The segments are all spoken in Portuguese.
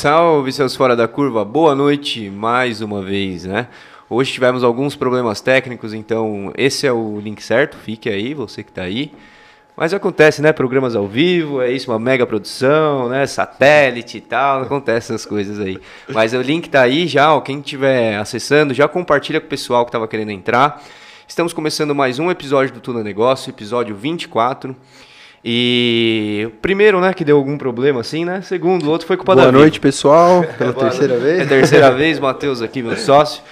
Salve seus fora da curva, boa noite mais uma vez, né? Hoje tivemos alguns problemas técnicos, então esse é o link certo, fique aí, você que está aí. Mas acontece, né? Programas ao vivo, é isso, uma mega produção, né? Satélite e tal, acontece essas coisas aí. Mas o link tá aí já, ó, quem estiver acessando, já compartilha com o pessoal que estava querendo entrar. Estamos começando mais um episódio do Tuna Negócio, episódio 24. E primeiro, né, que deu algum problema assim, né? Segundo, o outro foi culpa Boa da noite, pessoal. Pela Boa terceira vez. É a terceira vez, Matheus aqui, meu sócio.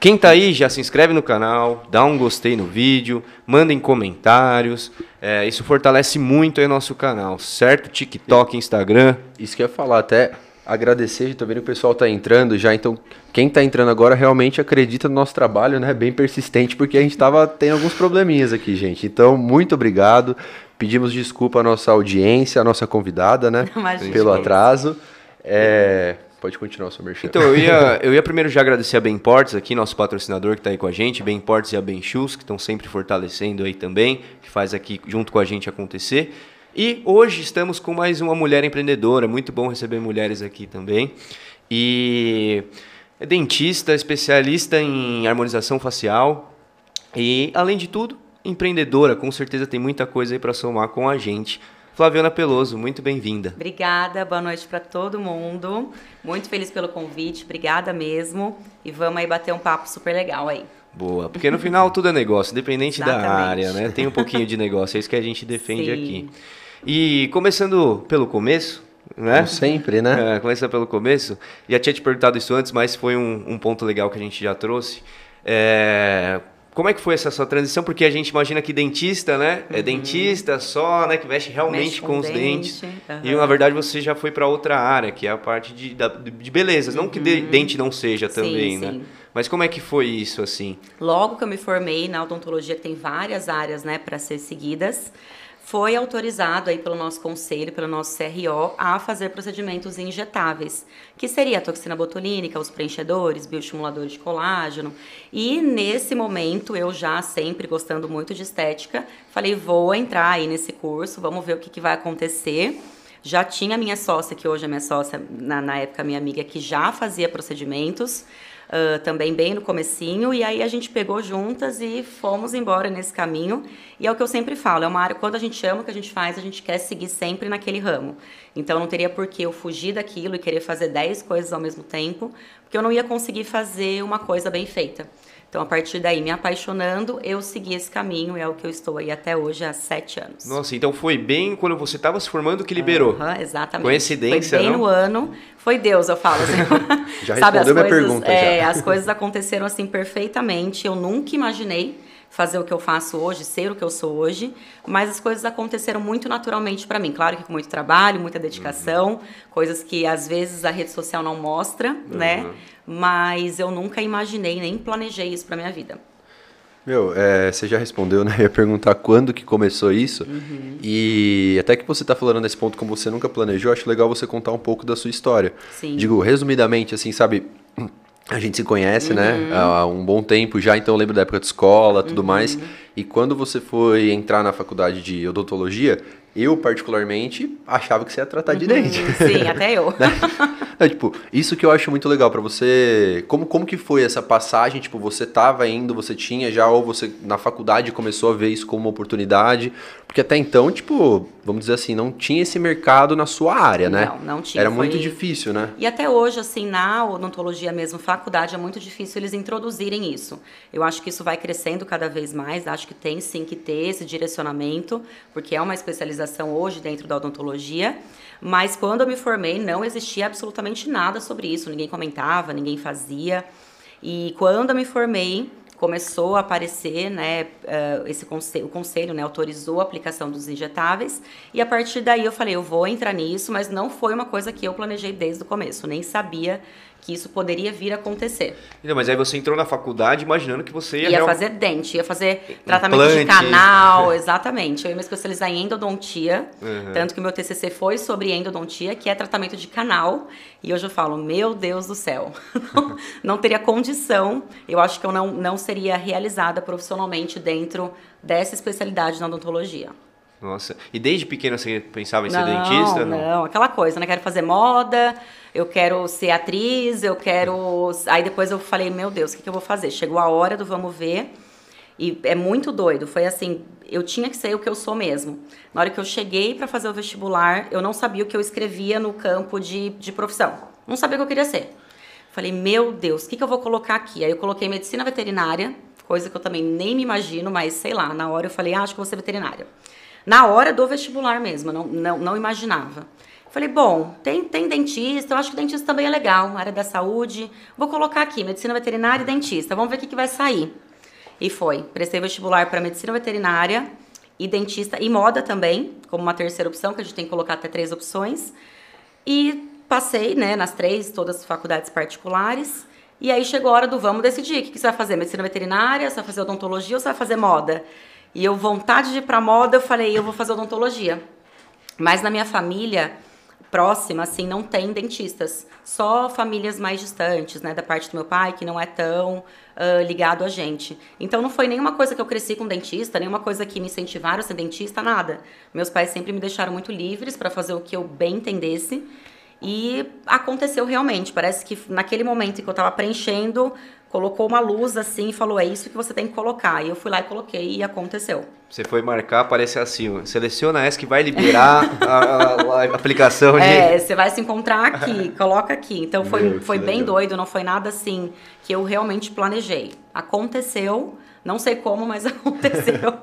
Quem tá aí, já se inscreve no canal, dá um gostei no vídeo, mandem comentários. É, isso fortalece muito aí o nosso canal, certo? TikTok, Instagram. Isso que eu ia falar, até agradecer, tô vendo que o pessoal tá entrando já, então quem tá entrando agora realmente acredita no nosso trabalho, né? Bem persistente, porque a gente tava tendo alguns probleminhas aqui, gente. Então, muito obrigado. Pedimos desculpa à nossa audiência, à nossa convidada, né? Imagina. Pelo atraso. É, Pode continuar o seu merchan. Então, eu ia, eu ia primeiro já agradecer a Ben Portes aqui, nosso patrocinador que está aí com a gente, Ben Portes e a Ben Shoes, que estão sempre fortalecendo aí também, que faz aqui junto com a gente acontecer. E hoje estamos com mais uma mulher empreendedora, muito bom receber mulheres aqui também. E é dentista, especialista em harmonização facial e, além de tudo, empreendedora, com certeza tem muita coisa aí para somar com a gente. Flaviana Peloso, muito bem-vinda. Obrigada, boa noite para todo mundo. Muito feliz pelo convite, obrigada mesmo. E vamos aí bater um papo super legal aí. Boa, porque no final tudo é negócio, independente da área, né? Tem um pouquinho de negócio, é isso que a gente defende Sim. aqui. E começando pelo começo, né? Como sempre, né? É, começando pelo começo, já tinha te perguntado isso antes, mas foi um, um ponto legal que a gente já trouxe. É, como é que foi essa sua transição? Porque a gente imagina que dentista, né? É dentista só, né? Que mexe realmente Uhum. Mexe com, com os dente, dentes. aham. E na verdade você já foi para outra área, que é a parte de, da- de belezas. Não que de- dente não seja Uhum. Sim, também, né? sim. Mas como é que foi isso assim? Logo que eu me formei na odontologia, que tem várias áreas, né, para ser seguidas, foi autorizado aí pelo nosso conselho, pelo nosso CRO, a fazer procedimentos injetáveis, que seria a toxina botulínica, os preenchedores, bioestimuladores de colágeno. E nesse momento, eu já sempre gostando muito de estética, falei, vou entrar aí nesse curso, vamos ver o que, que vai acontecer. Já tinha minha sócia, que hoje é minha sócia, na, na época minha amiga, que já fazia procedimentos, ah, também bem no comecinho, e aí a gente pegou juntas e fomos embora nesse caminho. E é o que eu sempre falo, é uma área, quando a gente ama o que a gente faz, a gente quer seguir sempre naquele ramo. Então não teria por que eu fugir daquilo e querer fazer 10 coisas ao mesmo tempo, porque eu não ia conseguir fazer uma coisa bem feita. Então, a partir daí, me apaixonando, eu segui esse caminho e é o que eu estou aí até hoje há sete anos. Nossa, então foi bem quando você estava se formando que liberou. Aham, exatamente. Coincidência, Foi bem não? no ano. Foi Deus, eu falo. Assim. Já Sabe, as respondeu minha coisas, pergunta, é, já. As coisas aconteceram assim perfeitamente. Eu nunca imaginei fazer o que eu faço hoje, ser o que eu sou hoje, mas as coisas aconteceram muito naturalmente para mim. Claro que com muito trabalho, muita dedicação, coisas que às vezes a rede social não mostra, né? Mas eu nunca imaginei nem planejei isso para minha vida. Meu, é, você já respondeu, né? Eu ia perguntar quando que começou isso. Uhum. E até que você tá falando nesse ponto como você nunca planejou, acho legal você contar um pouco da sua história. Sim. Digo, resumidamente, assim, sabe? A gente se conhece, né? Uhum. Há um bom tempo já, então eu lembro da época de escola, tudo mais. E quando você foi entrar na faculdade de odontologia, eu, particularmente, achava que você ia tratar de dente. Sim, até eu. É, tipo, isso que eu acho muito legal pra você. Como, como que foi essa passagem? Tipo, você tava indo, você tinha já, ou você na faculdade começou a ver isso como uma oportunidade? Porque até então, tipo, vamos dizer assim, não tinha esse mercado na sua área, né? Não, não tinha, Era foi- muito difícil, né? E até hoje, assim, na odontologia mesmo, faculdade, é muito difícil eles introduzirem isso. Eu acho que isso vai crescendo cada vez mais, acho que tem sim que ter esse direcionamento, porque é uma especialização hoje dentro da odontologia. Mas quando eu me formei, não existia absolutamente nada sobre isso, ninguém comentava, ninguém fazia. E quando eu me formei, começou a aparecer, né, eh, esse conselho, o conselho, né, autorizou a aplicação dos injetáveis, e a partir daí eu falei, eu vou entrar nisso, mas não foi uma coisa que eu planejei desde o começo, nem sabia que isso poderia vir a acontecer. Então, mas aí você entrou na faculdade imaginando que você ia, Ia real- fazer dente, ia fazer tratamento de canal, exatamente. Eu ia me especializar em endodontia, Uhum. tanto que o meu TCC foi sobre endodontia, que é tratamento de canal. E hoje eu falo, meu Deus do céu, não, não teria condição, eu acho que eu não, não seria realizada profissionalmente dentro dessa especialidade na odontologia. Nossa. E desde pequena você pensava em ser não, dentista? Não, não, aquela coisa, né? Quero fazer moda, eu quero ser atriz, eu quero. Aí depois eu falei, meu Deus, o que, que eu vou fazer? Chegou a hora do vamos ver. E é muito doido. Foi assim, eu tinha que ser o que eu sou mesmo. Na hora que eu cheguei para fazer o vestibular, eu não sabia o que eu escrevia no campo de, de profissão. Não sabia o que eu queria ser. Falei, meu Deus, o que, que eu vou colocar aqui? Aí eu coloquei medicina veterinária, coisa que eu também nem me imagino, mas sei lá, na hora eu falei, ah, acho que vou ser veterinária. Na hora do vestibular mesmo, não, não, não imaginava. Falei, bom, tem, tem dentista, eu acho que dentista também é legal, área da saúde. Vou colocar aqui, medicina veterinária e dentista, vamos ver o que, que vai sair. E foi. Prestei vestibular para medicina veterinária e dentista e moda também, como uma terceira opção, que a gente tem que colocar até três opções. E passei, né, nas três, todas as faculdades particulares. E aí chegou a hora do vamos decidir. O que, que você vai fazer? Medicina veterinária? Você vai fazer odontologia ou você vai fazer moda? E eu, vontade de ir pra moda, eu falei, eu vou fazer odontologia. Mas na minha família próxima, assim, não tem dentistas. Só famílias mais distantes, né? Da parte do meu pai, que não é tão uh, ligado a gente. Então não foi nenhuma coisa que eu cresci com dentista, nenhuma coisa que me incentivaram a ser dentista, nada. Meus pais sempre me deixaram muito livres para fazer o que eu bem entendesse. E aconteceu realmente. Parece que naquele momento em que eu estava preenchendo, colocou uma luz assim e falou: é isso que você tem que colocar. E eu fui lá e coloquei e aconteceu. Você foi marcar, aparece assim: seleciona essa que vai liberar a, a, a, aplicação de. É, você vai se encontrar aqui, coloca aqui. Então foi, Meu, foi bem legal. doido, não foi nada assim que eu realmente planejei. Aconteceu, não sei como, mas aconteceu.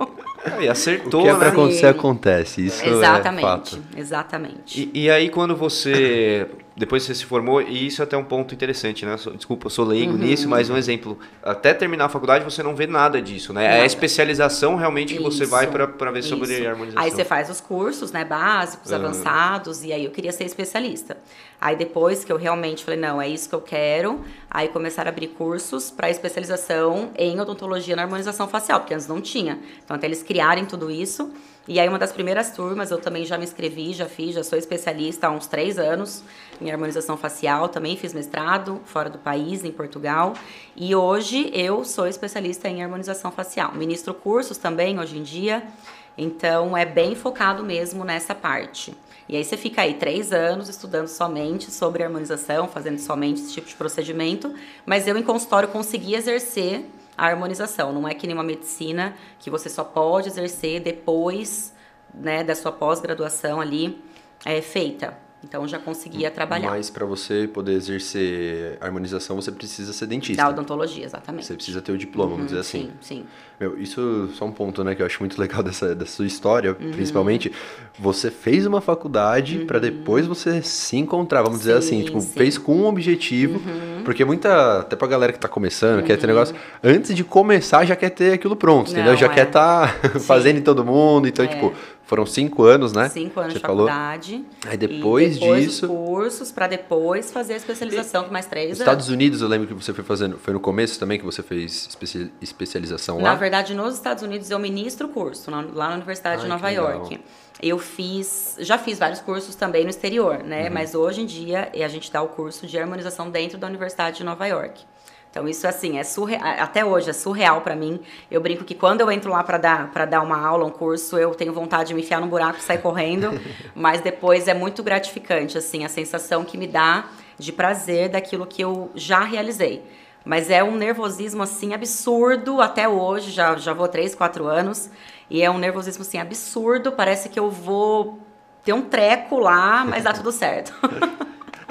e acertou, o que é pra né? acontecer, acontece. Isso exatamente, é fato. Exatamente. E, e aí, quando você depois você se formou, e isso é até um ponto interessante, né? Desculpa, eu sou leigo uhum. nisso, mas um exemplo. Até terminar a faculdade você não vê nada disso, né? Nada. É a especialização realmente que isso, você vai para ver isso. sobre harmonização. Aí você faz os cursos, né? Básicos, uhum. avançados, e aí eu queria ser especialista. Aí depois que eu realmente falei, não, é isso que eu quero, aí começaram a abrir cursos para especialização em odontologia na harmonização facial, porque antes não tinha. Então até eles criarem tudo isso. E aí, uma das primeiras turmas, eu também já me inscrevi, já fiz, já sou especialista há uns três anos em harmonização facial, também fiz mestrado fora do país, em Portugal. E hoje eu sou especialista em harmonização facial. Ministro cursos também, hoje em dia. Então, é bem focado mesmo nessa parte. E aí você fica aí três anos estudando somente sobre harmonização, fazendo somente esse tipo de procedimento, mas eu em consultório consegui exercer a harmonização. Não é que nem uma medicina que você só pode exercer depois né, da sua pós-graduação ali é, feita. Então já conseguia trabalhar. Mas para você poder exercer harmonização, você precisa ser dentista. Da odontologia, exatamente. Você precisa ter o diploma, uhum, vamos dizer assim. Sim, sim. Meu, isso só um ponto, né, que eu acho muito legal dessa, dessa sua história, uhum. principalmente. Você fez uma faculdade uhum. para depois você se encontrar, vamos sim, dizer assim, tipo, sim. fez com um objetivo, uhum. porque muita, até pra galera que tá começando, quer ter uhum. negócio, antes de começar já quer ter aquilo pronto, Não, entendeu? Já é. quer estar tá fazendo em todo mundo, então, é. tipo, foram cinco anos, né? Cinco anos Você de faculdade. Aí depois, depois disso. cursos para depois fazer a especialização, que mais três Estados anos. Unidos, eu lembro que você foi fazendo. Foi no começo também que você fez especialização lá? Na verdade, nos Estados Unidos eu ministro curso, lá na Universidade Ai, de Nova York. Eu fiz, já fiz vários cursos também no exterior, né? Uhum. Mas hoje em dia a gente dá o curso de harmonização dentro da Universidade de Nova York. Então isso assim é surreal, até hoje é surreal para mim. Eu brinco que quando eu entro lá para dar para dar uma aula, um curso, eu tenho vontade de me enfiar no buraco e sair correndo, mas depois é muito gratificante assim a sensação que me dá de prazer daquilo que eu já realizei. Mas é um nervosismo assim absurdo até hoje, já já vou três, quatro anos e é um nervosismo assim absurdo. Parece que eu vou ter um treco lá, mas dá tudo certo.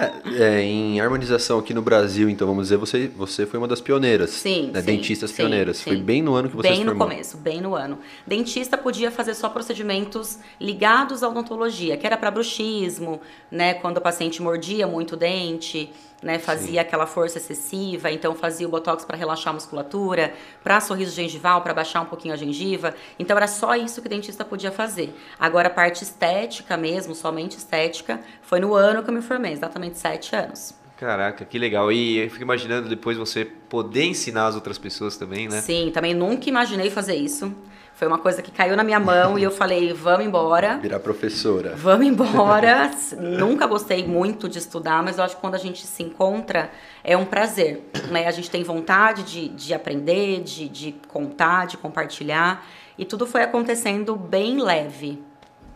É, é, em harmonização aqui no Brasil, então vamos dizer, você, você foi uma das pioneiras. Sim. Né? sim Dentistas sim, pioneiras. Sim. Foi bem no ano que você bem se formou. Bem no começo, bem no ano. Dentista podia fazer só procedimentos ligados à odontologia, que era para bruxismo, né? Quando o paciente mordia muito o dente né, fazia Sim. aquela força excessiva, então fazia o botox para relaxar a musculatura, para sorriso gengival, para baixar um pouquinho a gengiva. Então era só isso que o dentista podia fazer. Agora a parte estética mesmo, somente estética, foi no ano que eu me formei, exatamente sete anos. Caraca, que legal. E eu fico imaginando depois você poder ensinar as outras pessoas também, né? Sim, também nunca imaginei fazer isso. Foi uma coisa que caiu na minha mão e eu falei, vamos embora. Virar professora. Vamos embora. Nunca gostei muito de estudar, mas eu acho que quando a gente se encontra é um prazer. Né? A gente tem vontade de, de aprender, de, de contar, de compartilhar. E tudo foi acontecendo bem leve.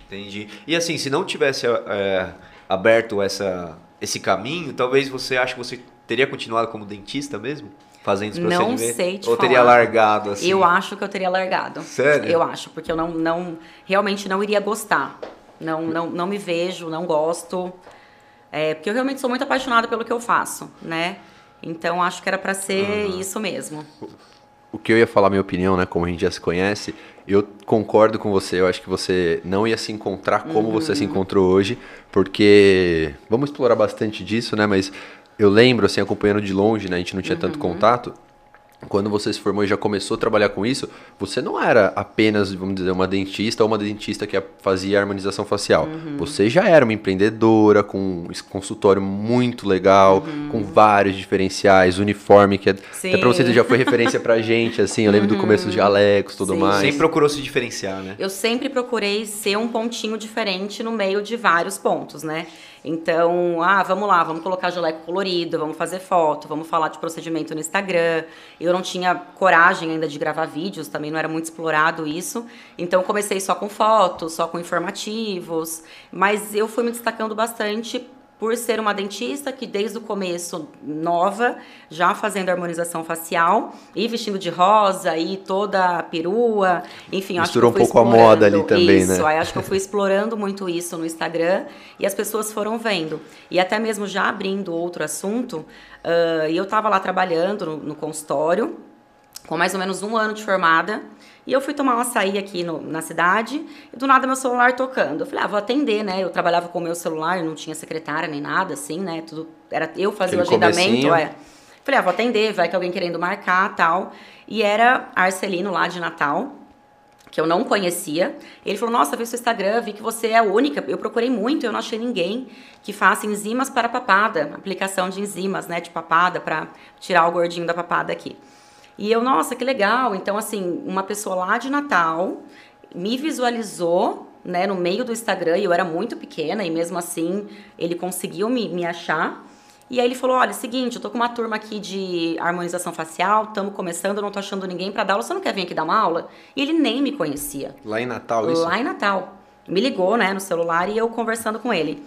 Entendi. E assim, se não tivesse é, aberto essa, esse caminho, talvez você acha que você teria continuado como dentista mesmo? Fazendo esse Não sei te Ou teria falar. largado assim? Eu acho que eu teria largado. Sério? Eu acho, porque eu não, não realmente não iria gostar. Não, não, não me vejo, não gosto. É, porque eu realmente sou muito apaixonada pelo que eu faço, né? Então acho que era para ser isso mesmo. O que eu ia falar, minha opinião, né? Como a gente já se conhece, eu concordo com você. Eu acho que você não ia se encontrar como você se encontrou hoje, porque vamos explorar bastante disso, né? Mas eu lembro, assim, acompanhando de longe, né? A gente não tinha tanto contato. Quando você se formou e já começou a trabalhar com isso, você não era apenas, vamos dizer, uma dentista ou uma dentista que fazia harmonização facial. Você já era uma empreendedora com esse consultório muito legal, com vários diferenciais, uniforme, que é, até pra você já foi referência pra gente, assim, eu lembro do começo dos jalecos e tudo Sim. mais. Sempre procurou se diferenciar, né? Eu sempre procurei ser um pontinho diferente no meio de vários pontos, né? Então, ah, vamos lá, vamos colocar jaleco colorido, vamos fazer foto, vamos falar de procedimento no Instagram. Eu não tinha coragem ainda de gravar vídeos, também não era muito explorado isso. Então, comecei só com fotos, só com informativos, mas eu fui me destacando bastante por ser uma dentista que desde o começo nova, já fazendo harmonização facial e vestindo de rosa e toda a perua, enfim, acho que Misturou um pouco a moda ali também, isso, né? aí acho que eu fui explorando muito isso no Instagram e as pessoas foram vendo. E até mesmo já abrindo outro assunto, e eu estava lá trabalhando no, no consultório, com mais ou menos um ano de formada. E eu fui tomar um açaí aqui no- na cidade e do nada meu celular tocando. Eu falei, ah, vou atender, né? Eu trabalhava com o meu celular, não tinha secretária nem nada, assim, né? Tudo, era eu fazia o agendamento, comecinho. é. Falei, ah, vou atender, vai que alguém querendo marcar tal. E era Arcelino lá de Natal, que eu não conhecia. Ele falou: Nossa, vi seu Instagram, vi que você é a única. Eu procurei muito, eu não achei ninguém que faça enzimas para papada, aplicação de enzimas, né, de papada, para tirar o gordinho da papada aqui. E eu, nossa, que legal. Então, assim, uma pessoa lá de Natal me visualizou, né, no meio do Instagram, e eu era muito pequena, e mesmo assim ele conseguiu me, me achar. E aí ele falou: olha, é seguinte, eu tô com uma turma aqui de harmonização facial, estamos começando, eu não tô achando ninguém para dar aula, você não quer vir aqui dar uma aula? E ele nem me conhecia. Lá em Natal, isso? Lá em Natal. Me ligou, né, no celular e eu conversando com ele.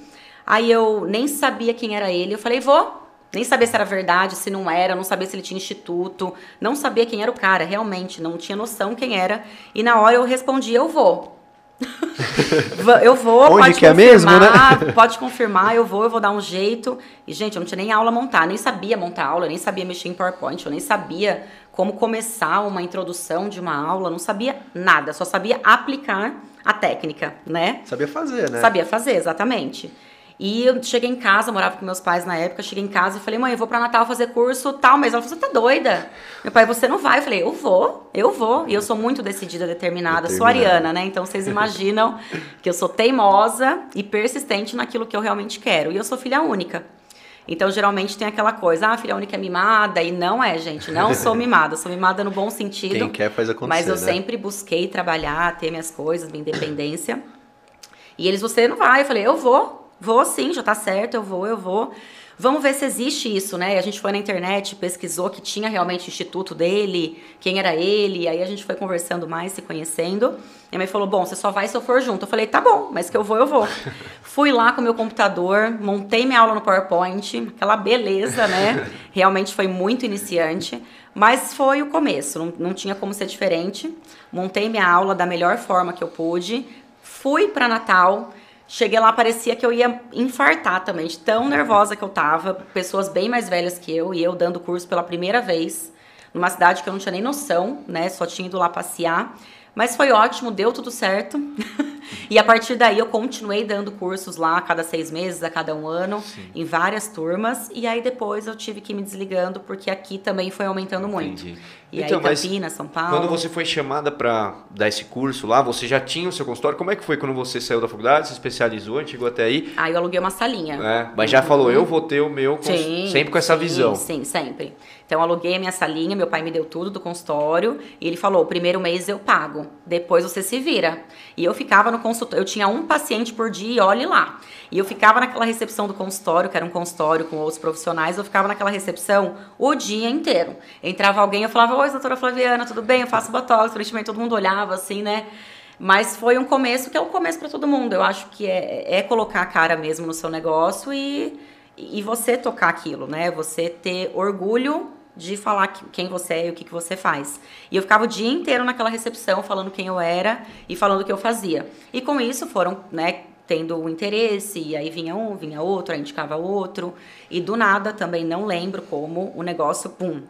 Aí eu nem sabia quem era ele, eu falei, vou. Nem sabia se era verdade, se não era, não sabia se ele tinha instituto, não sabia quem era o cara, realmente, não tinha noção quem era. E na hora eu respondi, eu vou. Eu vou, Onde pode que é mesmo, né? confirmar, pode confirmar, eu vou, eu vou dar um jeito. E, gente, eu não tinha nem aula montar, nem sabia montar aula, nem sabia mexer em PowerPoint, eu nem sabia como começar uma introdução de uma aula, não sabia nada, só sabia aplicar a técnica, né? Sabia fazer, né? Sabia fazer, exatamente. E eu cheguei em casa, morava com meus pais na época, cheguei em casa e falei, mãe, eu vou pra Natal fazer curso tal mês. Ela falou, você tá doida? Meu pai, você não vai? Eu falei, eu vou, eu vou. E eu sou muito decidida, determinada, sou Determinada. ariana, né? Então vocês imaginam que eu sou teimosa e persistente naquilo que eu realmente quero. E eu sou filha única. Então, geralmente tem aquela coisa, ah, a filha única é mimada, e não é, gente, não sou mimada, sou mimada no bom sentido. Quem quer faz acontecer, Mas eu né? sempre busquei trabalhar, ter minhas coisas, minha independência. E eles, você não vai? Eu falei, eu vou, vou sim, já tá certo, eu vou, eu vou. Vamos ver se existe isso, né? A gente foi na internet, pesquisou que tinha realmente o instituto dele, quem era ele, e aí a gente foi conversando mais, se conhecendo. E a mãe falou: Bom, você só vai se eu for junto. Eu falei: Tá bom, mas que eu vou, eu vou. Fui lá com o meu computador, montei minha aula no PowerPoint, aquela beleza, né? Realmente foi muito iniciante, mas foi o começo, não, não tinha como ser diferente. Montei minha aula da melhor forma que eu pude, fui para Natal. Cheguei lá, parecia que eu ia infartar também, de tão nervosa que eu tava. Pessoas bem mais velhas que eu, e eu dando curso pela primeira vez, numa cidade que eu não tinha nem noção, né? Só tinha ido lá passear. Mas foi ótimo, deu tudo certo. e a partir daí eu continuei dando cursos lá a cada seis meses, a cada um ano, em várias turmas. E aí depois eu tive que ir me desligando, porque aqui também foi aumentando muito. Entendi. E Então, aí Campinas, São Paulo. Quando você foi chamada para dar esse curso lá, você já tinha o seu consultório? Como é que foi quando você saiu da faculdade, se especializou, chegou até aí? Aí eu aluguei uma salinha. É, mas já falou, eu vou ter o meu, cons- Sim, sempre com essa sim, visão. Sim, sempre. Então, aluguei a minha salinha, meu pai me deu tudo do consultório, e ele falou: o primeiro mês eu pago, depois você se vira. E eu ficava no consultório, eu tinha um paciente por dia, e olhe lá. E eu ficava naquela recepção do consultório, que era um consultório com outros profissionais, eu ficava naquela recepção o dia inteiro. Entrava alguém, eu falava: Oi, doutora Flaviana, tudo bem? Eu faço botox, preenchimento, todo mundo olhava assim, né? Mas foi um começo que é o começo para todo mundo. Eu acho que é, é colocar a cara mesmo no seu negócio e, e você tocar aquilo, né? Você ter orgulho de falar quem você é e o que, que você faz. E eu ficava o dia inteiro naquela recepção falando quem eu era e falando o que eu fazia. E com isso foram, né, tendo o interesse, e aí vinha um, vinha outro, aí indicava outro. E do nada, também não lembro como, o negócio, pum,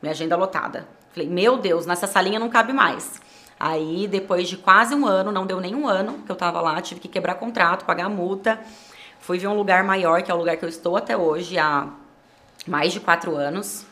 minha agenda lotada. Falei, meu Deus, nessa salinha não cabe mais. Aí, depois de quase um ano, não deu nem um ano que eu tava lá, tive que quebrar contrato, pagar multa. Fui ver um lugar maior, que é o lugar que eu estou até hoje, há mais de quatro anos.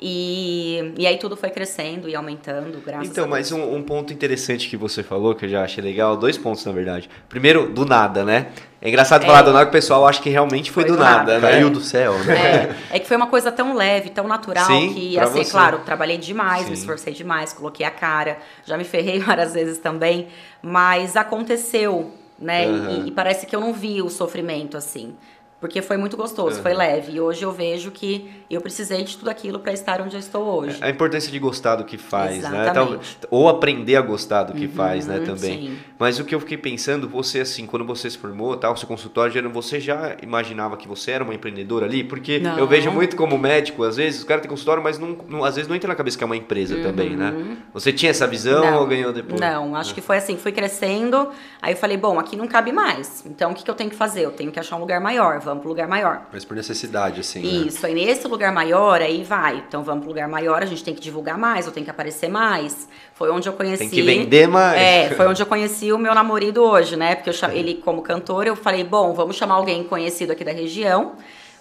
E, e aí tudo foi crescendo e aumentando, graças então, a Deus. Então, mas um, um, ponto interessante que você falou, que eu já achei legal, dois pontos na verdade. Primeiro, do nada, né? É engraçado é. falar do nada que o pessoal acha que realmente foi, foi do, do, nada, nada né? Caiu do céu, né? É, é, que foi uma coisa tão leve, tão natural, Sim, que, assim, você. claro, trabalhei demais, Sim. me esforcei demais, coloquei a cara, já me ferrei várias vezes também, mas aconteceu, né? Uhum. E, e parece que eu não vi o sofrimento assim. Porque foi muito gostoso, uhum. foi leve. E hoje eu vejo que eu precisei de tudo aquilo para estar onde eu estou hoje. A importância de gostar do que faz, né? Exatamente. né? Ou aprender a gostar do que uhum, faz, né, também. Sim. Mas o que eu fiquei pensando, você assim, quando você se formou, tal, seu consultório, você já imaginava que você era uma empreendedora ali? Porque não. eu vejo muito como médico, às vezes, o cara tem consultório, mas não, não, às vezes não entra na cabeça que é uma empresa uhum. também, né? Você tinha essa visão não. ou ganhou depois? Não, acho que foi assim, fui crescendo, aí eu falei, bom, aqui não cabe mais. Então o que, que eu tenho que fazer? Eu tenho que achar um lugar maior vamos para um lugar maior. Mas por necessidade, assim. Né? Isso, né? aí nesse lugar maior, aí vai. Então vamos para um lugar maior, a gente tem que divulgar mais, eu tenho que aparecer mais. Foi onde eu conheci. Tem que vender mais. É, foi onde eu conheci o meu namorado hoje, né? Porque eu, ele, como cantor, eu falei, bom, vamos chamar alguém conhecido aqui da região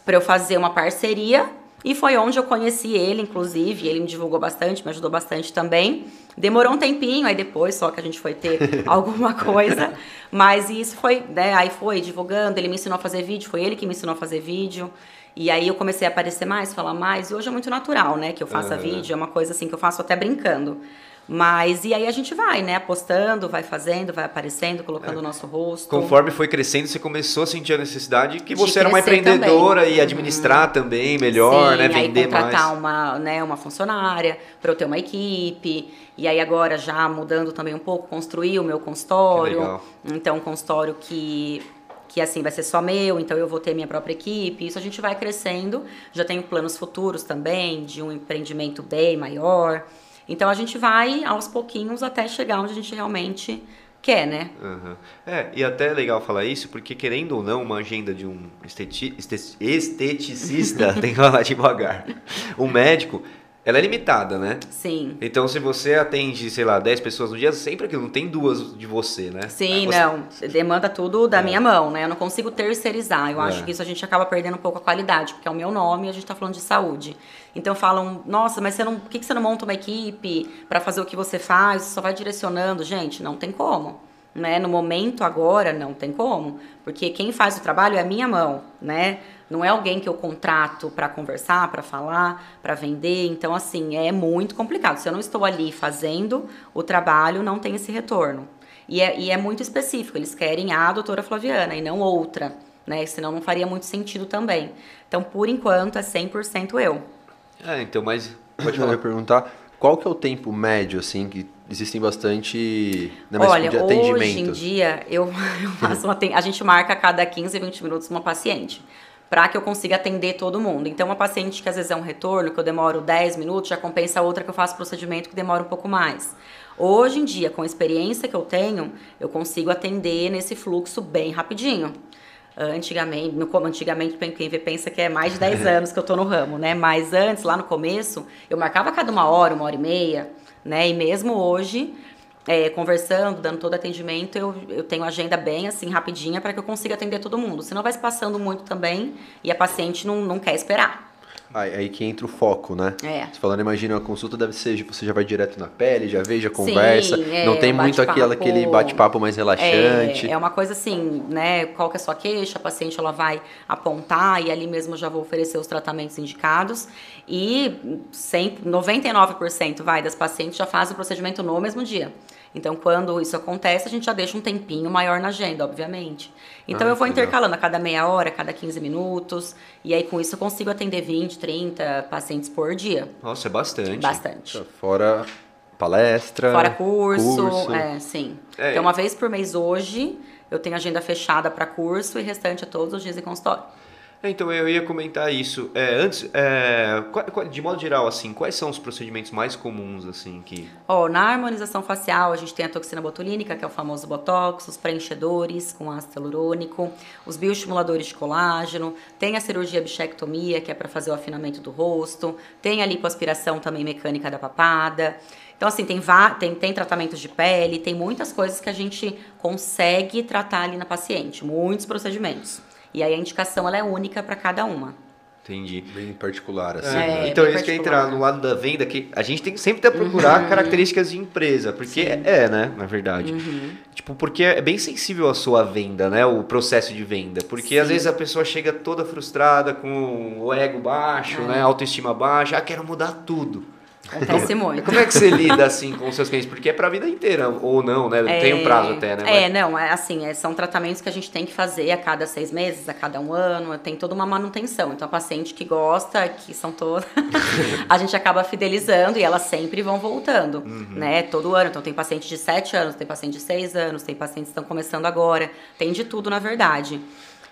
para eu fazer uma parceria e foi onde eu conheci ele, inclusive. Ele me divulgou bastante, me ajudou bastante também. Demorou um tempinho, aí depois só que a gente foi ter alguma coisa. Mas isso foi, né? Aí foi divulgando, ele me ensinou a fazer vídeo, foi ele que me ensinou a fazer vídeo. E aí eu comecei a aparecer mais, falar mais. E hoje é muito natural, né? Que eu faça uhum. vídeo, é uma coisa assim que eu faço até brincando. Mas e aí a gente vai, né? Apostando, vai fazendo, vai aparecendo, colocando é. o nosso rosto. Conforme foi crescendo, você começou a sentir a necessidade que você era uma empreendedora também. e administrar uhum. também melhor, Sim, né? Vender aí contratar mais. uma, né, uma funcionária para eu ter uma equipe. E aí agora já mudando também um pouco, construir o meu consultório. Então, um consultório que que assim vai ser só meu, então eu vou ter minha própria equipe. Isso a gente vai crescendo. Já tenho planos futuros também de um empreendimento bem maior. Então a gente vai aos pouquinhos até chegar onde a gente realmente quer, né? Uhum. É, e até é legal falar isso, porque querendo ou não, uma agenda de um esteti esteticista, tem que falar devagar, um médico, ela é limitada, né? Sim. Então, se você atende, sei lá, 10 pessoas no dia, sempre aquilo, não tem duas de você, né? Sim, você... não. Demanda tudo da é. minha mão, né? Eu não consigo terceirizar. Eu é. acho que isso a gente acaba perdendo um pouco a qualidade, porque é o meu nome e a gente tá falando de saúde. Então falam, nossa, mas você não, por que você não monta uma equipe para fazer o que você faz? Você só vai direcionando. Gente, não tem como. Né? No momento agora, não tem como. Porque quem faz o trabalho é a minha mão, né? Não é alguém que eu contrato para conversar, para falar, para vender. Então, assim, é muito complicado. Se eu não estou ali fazendo o trabalho, não tem esse retorno. E é, e é muito específico. Eles querem a doutora Flaviana e não outra, né? Senão não faria muito sentido também. Então, por enquanto, é 100% eu. É, então, mas pode falar, perguntar qual que é o tempo médio, assim, que existem bastante né, Olha, de atendimento? hoje em dia, eu, eu faço uma, a gente marca a cada 15, 20 minutos uma paciente para que eu consiga atender todo mundo. Então, uma paciente que às vezes é um retorno, que eu demoro 10 minutos, já compensa a outra que eu faço procedimento que demora um pouco mais. Hoje em dia, com a experiência que eu tenho, eu consigo atender nesse fluxo bem rapidinho. Antigamente, como antigamente, quem vê pensa que é mais de 10 anos que eu tô no ramo, né? Mas antes, lá no começo, eu marcava cada uma hora, uma hora e meia, né? E mesmo hoje, é, conversando, dando todo atendimento, eu, eu tenho agenda bem assim, rapidinha, para que eu consiga atender todo mundo. Senão vai se passando muito também e a paciente não, não quer esperar. Aí, aí, que entra o foco, né? É. Você falando, imagina, a consulta deve ser, você já vai direto na pele, já vê, já conversa. Sim, é, não tem muito aquele, aquele bate-papo mais relaxante. É, é uma coisa assim, né? Qual que é a sua queixa? A paciente ela vai apontar e ali mesmo já vou oferecer os tratamentos indicados. E 100, 99% vai das pacientes já faz o procedimento no mesmo dia. Então, quando isso acontece, a gente já deixa um tempinho maior na agenda, obviamente. Então, ah, eu vou intercalando a cada meia hora, a cada 15 minutos. E aí, com isso, eu consigo atender 20, 30 pacientes por dia. Nossa, é bastante. Bastante. Fora palestra. Fora curso, curso. é, sim. É. Então, uma vez por mês hoje, eu tenho agenda fechada para curso e restante é todos os dias em consultório. É, Então eu ia comentar isso. É, antes, é, de modo geral, assim, quais são os procedimentos mais comuns, assim, que Ó, na harmonização facial, a gente tem a toxina botulínica, que é o famoso botox, os preenchedores com ácido hialurônico, os bioestimuladores de colágeno, tem a cirurgia bichectomia, que é para fazer o afinamento do rosto, tem a lipoaspiração também mecânica da papada. Então, assim, tem, tem, tem tratamentos de pele, tem muitas coisas que a gente consegue tratar ali na paciente, muitos procedimentos. E aí a indicação ela é única para cada uma. entendi? Bem particular, assim. É, então bem isso que é entrar no lado da venda, que a gente tem que sempre procurar características de empresa, porque é, né, na verdade. Tipo, porque é bem sensível a sua venda, né, o processo de venda, porque às Sim. vezes a pessoa chega toda frustrada, com o ego baixo, né, autoestima baixa, ah, quero mudar tudo. Acontece muito. Como é que você lida assim com os seus clientes? Porque é pra vida inteira, ou não, né? Tem um prazo até, né? É, não, é assim, é, são tratamentos que a gente tem que fazer a cada seis meses, a cada um ano, tem toda uma manutenção. Então, a paciente que gosta, que são todas, a gente acaba fidelizando e elas sempre vão voltando, Uhum. né? Todo ano. Então, tem paciente de sete anos, tem paciente de seis anos, tem pacientes que estão começando agora, tem de tudo, na verdade.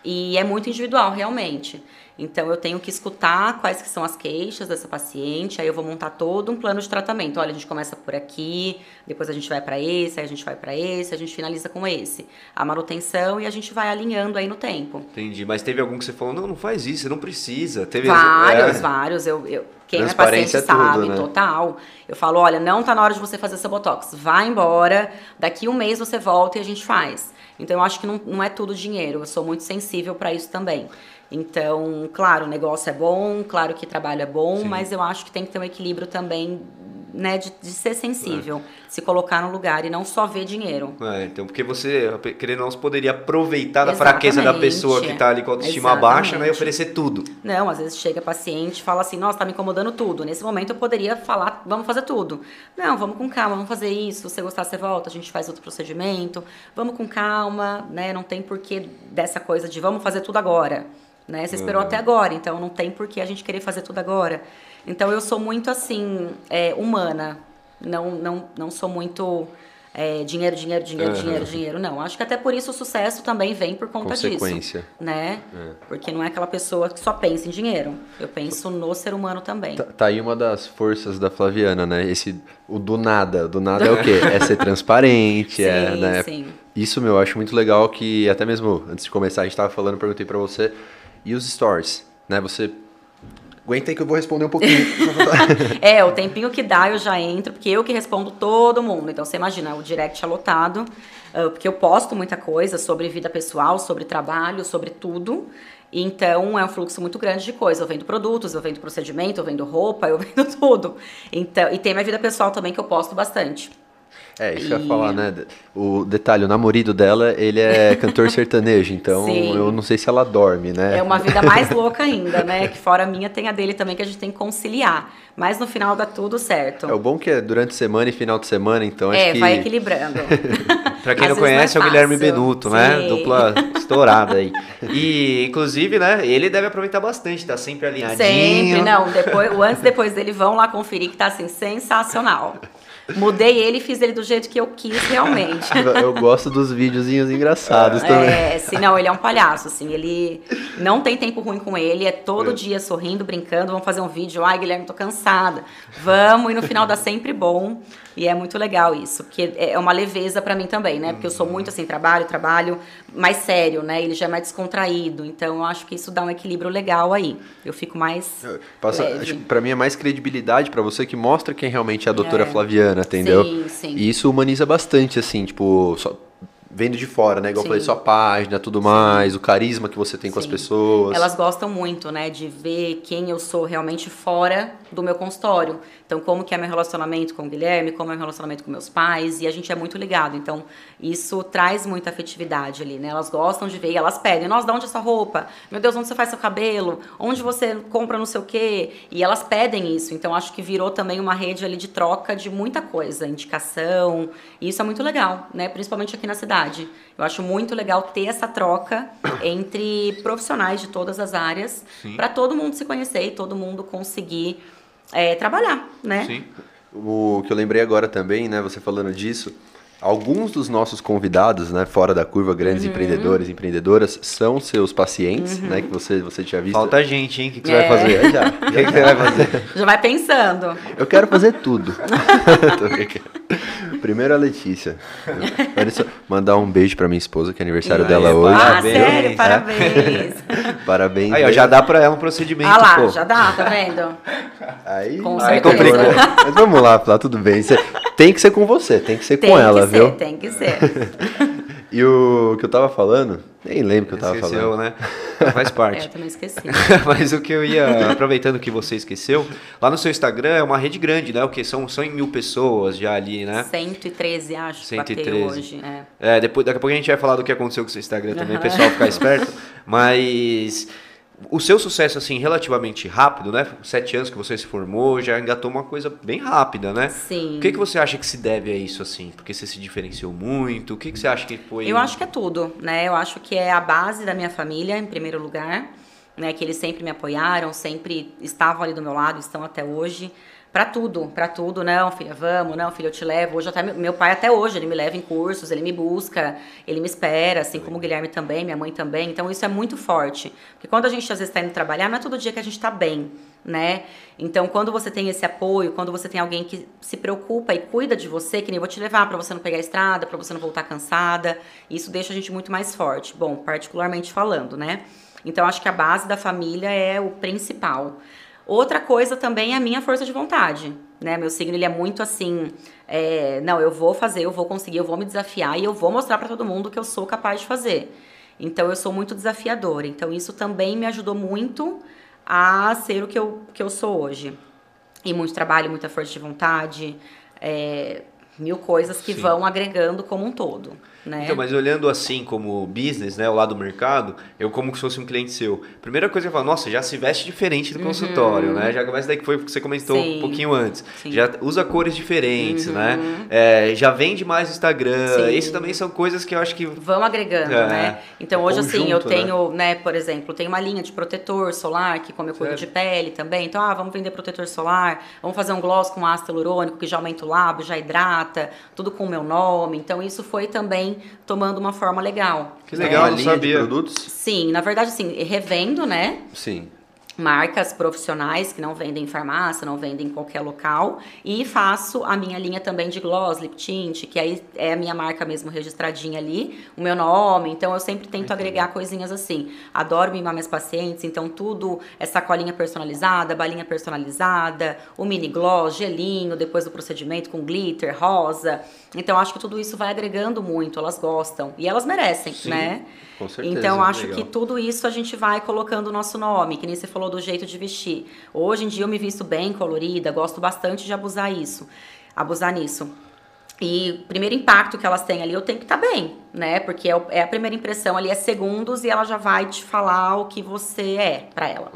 E é muito individual, realmente. Então, eu tenho que escutar quais que são as queixas dessa paciente, aí eu vou montar todo um plano de tratamento. Olha, a gente começa por aqui, depois a gente vai para esse, aí a gente vai para esse, a gente finaliza com esse. A manutenção e a gente vai alinhando aí no tempo. Entendi. Mas teve algum que você falou, não, não faz isso, você não precisa. Teve Vários, é. vários. Eu, eu, quem é paciente é tudo, sabe, né? total. Eu falo, olha, não tá na hora de você fazer seu Botox. Vai embora, daqui um mês você volta e a gente faz. Então, eu acho que não, não é tudo dinheiro. Eu sou muito sensível para isso também. Então, claro, o negócio é bom, claro que trabalho é bom, mas eu acho que tem que ter um equilíbrio também, né, de, de ser sensível, se colocar no lugar e não só ver dinheiro. É, então, porque você, querendo ou não, poderia aproveitar da fraqueza da Exatamente. pessoa que tá ali com a autoestima baixa, né? E Exatamente. oferecer tudo. Não, às vezes chega paciente e fala assim, nossa, tá me incomodando tudo. Nesse momento eu poderia falar, vamos fazer tudo. Não, vamos com calma, vamos fazer isso. Se você gostar, você volta, a gente faz outro procedimento. Vamos com calma, né? Não tem porquê dessa coisa de vamos fazer tudo agora. Né? Você esperou até agora, então não tem porquê a gente querer fazer tudo agora. Então eu sou muito assim, é, humana. Não, não, não sou muito é, dinheiro, dinheiro, dinheiro, Aham. dinheiro, dinheiro. Não. Acho que até por isso o sucesso também vem por conta disso Consequência. né? Porque não é aquela pessoa que só pensa em dinheiro. Eu penso no ser humano também. Tá, tá aí uma das forças da Flaviana, né? Esse, o do nada. Do nada é o quê? É ser transparente, é, Sim, né? sim. Isso, meu, eu acho muito legal que até mesmo antes de começar a gente tava falando, perguntei pra você, e os stories, né? Você aguenta aí que eu vou responder um pouquinho. É, o tempinho que dá eu já entro, porque eu que respondo todo mundo. Então você imagina, o direct é lotado, ah, porque eu posto muita coisa sobre vida pessoal, sobre trabalho, sobre tudo. Então é um fluxo muito grande de coisa. Eu vendo produtos, eu vendo procedimento, eu vendo roupa, eu vendo tudo. Então, e tem minha vida pessoal também que eu posto bastante. É, isso que eu ia E- falar, né? O detalhe, o namorado dela, ele é cantor sertanejo, então Sim. eu não sei se ela dorme, né? É uma vida mais louca ainda, né? Que fora a minha tem a dele também que a gente tem que conciliar. Mas no final dá tudo certo. É o bom que é durante semana e final de semana, então É, que... vai equilibrando. Pra quem Às não vezes conhece, é não o é Guilherme. Benuto, né? Sim. Dupla estourada aí. E, inclusive, né? Ele deve aproveitar bastante, tá sempre alinhadinho. Sempre, não. Depois, o antes e depois dele vão lá conferir que tá assim, sensacional. Mudei ele e fiz ele do jeito que eu quis realmente. Eu gosto dos videozinhos engraçados também. É, sim, não, ele é um palhaço, assim, ele não tem tempo ruim com ele, é todo dia sorrindo, brincando, vamos fazer um vídeo, ai Guilherme, tô cansada, vamos, e no final dá sempre bom, e é muito legal isso, porque é uma leveza pra mim também, né, porque eu sou muito assim, trabalho, trabalho, mais sério, né, ele já é mais descontraído, então eu acho que isso dá um equilíbrio legal aí, eu fico mais Passa, acho que pra mim é mais credibilidade pra você que mostra quem realmente é a doutora É. Flaviana, entendeu? Sim, sim. E isso humaniza bastante, assim, tipo, só vendo de fora, né? Igual eu Sim. falei, sua página, tudo mais, o carisma que você tem com as Sim. pessoas. Elas gostam muito, né, de ver quem eu sou realmente fora do meu consultório. Então, como que é meu relacionamento com o Guilherme, como é meu relacionamento com meus pais, e a gente é muito ligado. Então, isso traz muita afetividade ali, né? Elas gostam de ver e elas pedem, nossa, de onde é essa roupa? Meu Deus, onde você faz seu cabelo? Onde você compra não sei o quê? E elas pedem isso. Então, acho que virou também uma rede ali de troca de muita coisa, indicação. E isso é muito legal, né? Principalmente aqui na cidade. Eu acho muito legal ter essa troca entre profissionais de todas as áreas para todo mundo se conhecer e todo mundo conseguir é, trabalhar, né? Sim. O que eu lembrei agora também, né, você falando disso, alguns dos nossos convidados, né, fora da curva, grandes Uhum. empreendedores, empreendedores, são seus pacientes, né, que você, você tinha visto. Falta gente, hein? O que, que você É. vai fazer? Já. O que, que você vai fazer? Já vai pensando. Eu quero fazer tudo. Primeiro a Letícia. Olha só, mandar um beijo pra minha esposa, que é aniversário dela pá. hoje. Ah, Parabéns, sério? né? Parabéns. Parabéns. Aí, ó, já dá pra ela um procedimento, Ah lá, pô. já dá, tá vendo? Aí, Com aí certeza. complicou. Mas vamos lá, tá tudo bem. Tem que ser com você, tem que ser Tem com que ela, ser, viu? tem que ser. E o que eu tava falando, nem lembro o que eu tava Esqueceu, falando. né? Faz É, parte. eu também esqueci. Mas o que eu ia, aproveitando que você esqueceu, lá no seu Instagram é uma rede grande, né? O que são 100 mil pessoas já ali, né? 113, acho, que 113. bateu hoje. É. É, depois, daqui a pouco a gente vai falar do que aconteceu com o seu Instagram também, o pessoal ficar esperto. Mas o seu sucesso, assim, relativamente rápido, né? Sete anos que você se formou, já engatou uma coisa bem rápida, né? Sim. O que, que você acha que se deve a isso, assim? Porque você se diferenciou muito? O que, que você acha que foi... Eu acho que é tudo, né? Eu acho que é a base da minha família, em primeiro lugar, né? Que eles sempre me apoiaram, sempre estavam ali do meu lado, estão até hoje. Pra tudo, pra tudo, não, filha, vamos, não, filha, eu te levo. Hoje até meu- pai até hoje, ele me leva em cursos, ele me busca, ele me espera, assim como o Guilherme também, minha mãe também. Então isso é muito forte. Porque quando a gente às vezes está indo trabalhar, não é todo dia que a gente tá bem, né? Então quando você tem esse apoio, quando você tem alguém que se preocupa e cuida de você, que nem eu vou te levar pra você não pegar a estrada, pra você não voltar cansada, isso deixa a gente muito mais forte. Bom, particularmente falando, né? Então acho que a base da família é o principal. Outra coisa também é a minha força de vontade, né? Meu signo ele é muito assim, é, não, eu vou fazer, eu vou conseguir, eu vou me desafiar e eu vou mostrar pra todo mundo que eu sou capaz de fazer. Então eu sou muito desafiadora. Então isso também me ajudou muito a ser o que eu, que eu sou hoje. E muito trabalho, muita força de vontade, é, mil coisas que Sim. vão agregando como um todo, né? Então, mas olhando assim como business, né, o lado do mercado, eu como se fosse um cliente seu. Primeira coisa que eu falo, nossa, já se veste diferente do consultório, né? Já começa daí que foi o que você comentou Uhum. Sim. um pouquinho antes. Sim. Já usa cores diferentes, Uhum. né? É, já vende mais no Instagram. Isso também são coisas que eu acho que Vão agregando, É, né? Então é hoje assim, eu conjunto, né? tenho, né? por exemplo, tenho uma linha de protetor solar, que como eu cuido de pele também, então, ah, vamos vender protetor solar, vamos fazer um gloss com ácido hialurônico que já aumenta o lábio, já hidrata, tudo com o meu nome. Então isso foi também tomando uma forma legal. Que legal, Uma não linha sabia. de produtos? Sim, na verdade, assim, revendo, né? Sim. Marcas profissionais que não vendem em farmácia, não vendem em qualquer local. E faço a minha linha também de gloss, lip tint, que aí é a minha marca mesmo registradinha ali, o meu nome. Então eu sempre tento agregar coisinhas assim. Adoro mimar minhas pacientes, então tudo é sacolinha personalizada, balinha personalizada, o mini gloss, gelinho depois do procedimento com glitter, rosa. Então acho que tudo isso vai agregando muito, elas gostam e elas merecem, Sim, né? Com certeza. Então, acho legal. que tudo isso a gente vai colocando o nosso nome, que nem você falou do jeito de vestir. Hoje em dia eu me visto bem colorida, gosto bastante de abusar isso, abusar nisso. E o primeiro impacto que elas têm ali, eu tenho que estar bem, né? Porque é, o- é a primeira impressão ali, é segundos e ela já vai te falar o que você é pra ela.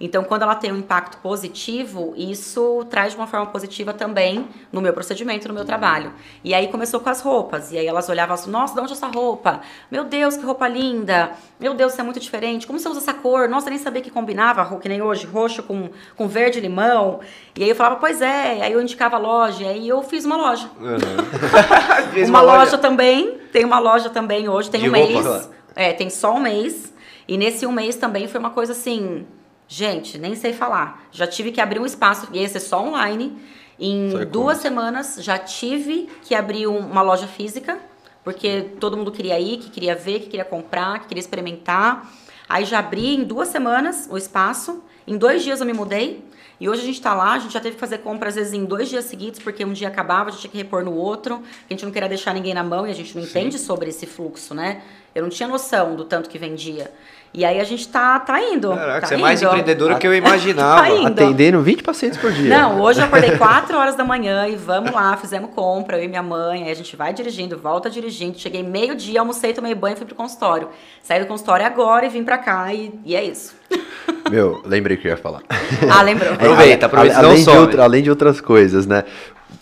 Então, quando ela tem um impacto positivo, isso traz de uma forma positiva também no meu procedimento, no meu trabalho. E aí começou com as roupas. E aí elas olhavam assim, nossa, de onde é essa roupa? Meu Deus, que roupa linda! Meu Deus, isso é muito diferente. Como você usa essa cor? Nossa, eu nem sabia que combinava, que nem hoje, roxo com, com verde e limão. E aí eu falava, pois é. Aí eu indicava a loja. E aí eu fiz uma loja. Fez uma, loja, também. Tem uma loja também hoje, tem De um roupa, mês. É, tem só um mês. E nesse um mês também foi uma coisa assim. Gente, nem sei falar. Já tive que abrir um espaço, ia ser só online. Em duas e-commerce. semanas já tive que abrir um- uma loja física, porque todo mundo queria ir, que queria ver, que queria comprar, que queria experimentar. Aí já abri em duas semanas o espaço. Em dois dias eu me mudei. E hoje a gente tá lá, a gente já teve que fazer compra às vezes em dois dias seguidos, porque um dia acabava, a gente tinha que repor no outro. A gente não queria deixar ninguém na mão e a gente não entende sobre esse fluxo, né? Eu não tinha noção do tanto que vendia. E aí a gente tá, tá indo. Caraca, tá você é mais indo. empreendedora que eu imaginava. Tá indo. Atendendo 20 pacientes por dia. Não, hoje eu acordei 4 horas da manhã e vamos lá, fizemos compra, eu e minha mãe, aí a gente vai dirigindo, volta dirigindo. Cheguei meio-dia, almocei, tomei banho e fui pro consultório. Saí do consultório agora e vim pra cá e, e é isso. Meu, lembrei o que eu ia falar. Ah, lembrou? Aproveita, aproveita, além, de outra- além de outras coisas, né?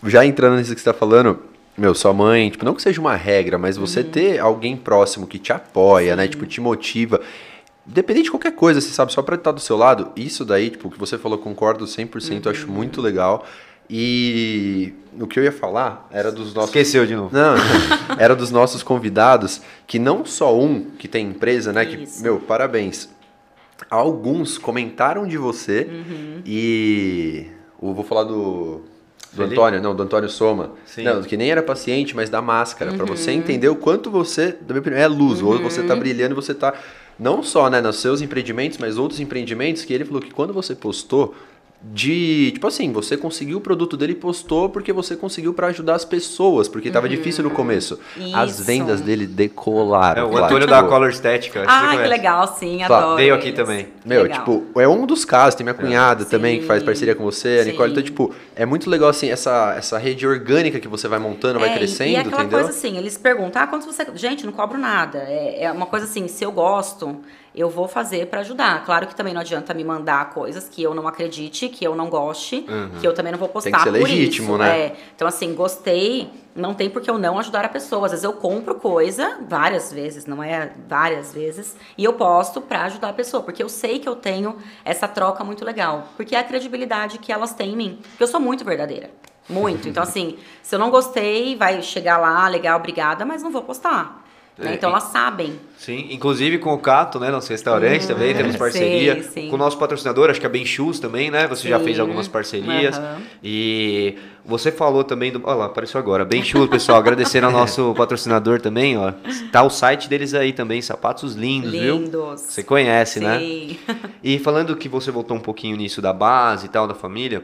Já entrando nisso que você tá falando, meu, sua mãe, tipo, não que seja uma regra, mas você Uhum. ter alguém próximo que te apoia, né? Tipo, te motiva. Independente de qualquer coisa, você sabe, só pra estar do seu lado, isso daí, tipo, o que você falou, concordo 100%, eu Uhum. acho muito legal. E o que eu ia falar era dos nossos. Esqueceu de novo. Não, era dos nossos convidados, que não só um que tem empresa, né? Que, Isso. meu, parabéns. Alguns comentaram de você Uhum. e. Eu vou falar do. Do Felipe? Antônio, não, do Antônio Soma. Sim. Não, que nem era paciente, mas da máscara. Pra você Uhum. entender o quanto você, da minha opinião, é luz. Ou você tá brilhando, você tá. Não só né, nos seus empreendimentos, mas outros empreendimentos que ele falou que quando você postou. De, tipo assim, você conseguiu o produto dele e postou porque você conseguiu pra ajudar as pessoas, porque tava difícil no começo. As Uhum. Isso. vendas dele decolaram. É, o Antônio tipo, da Color Estética. acho que você Ah, que conhece. legal, sim, Claro, adoro. veio aqui também. Meu, Legal. tipo, é um dos casos, tem minha cunhada também que faz Sim. parceria com você, a Nicole. Então, Sim. tipo, é muito legal assim, essa, essa rede orgânica que você vai montando, vai É, e- crescendo, e é aquela entendeu? coisa assim, eles perguntam, ah, quanto você... Gente, não cobro nada. É, é uma coisa assim, se eu gosto, eu vou fazer pra ajudar. Claro que também não adianta me mandar coisas que eu não acredite, que eu não goste, que eu também não vou postar Tem que ser por legítimo, isso. né? É. Então, assim, gostei, não tem por que eu não ajudar a pessoa. Às vezes eu compro coisa, várias vezes, não é várias vezes, e eu posto pra ajudar a pessoa, porque eu sei que eu tenho essa troca muito legal. Porque é a credibilidade que elas têm em mim. Porque eu sou muito verdadeira. Muito. Então, assim, se eu não gostei, vai chegar lá, legal, obrigada, mas não vou postar. Né? Então elas sabem. Sim, inclusive com o Cato, né, nosso restaurante também, temos sim, parceria. sim. Com o nosso patrocinador, acho que é Bem Shoes também, né? Você já Sim. fez algumas parcerias. Aham. E você falou também do. Olha lá, apareceu agora. Bem Shoes, pessoal. Agradecendo ao nosso patrocinador também, ó. Tá o site deles aí também, sapatos lindos, viu? Lindos. Você conhece, né? Sim. E falando que você voltou um pouquinho nisso da base e tal, da família,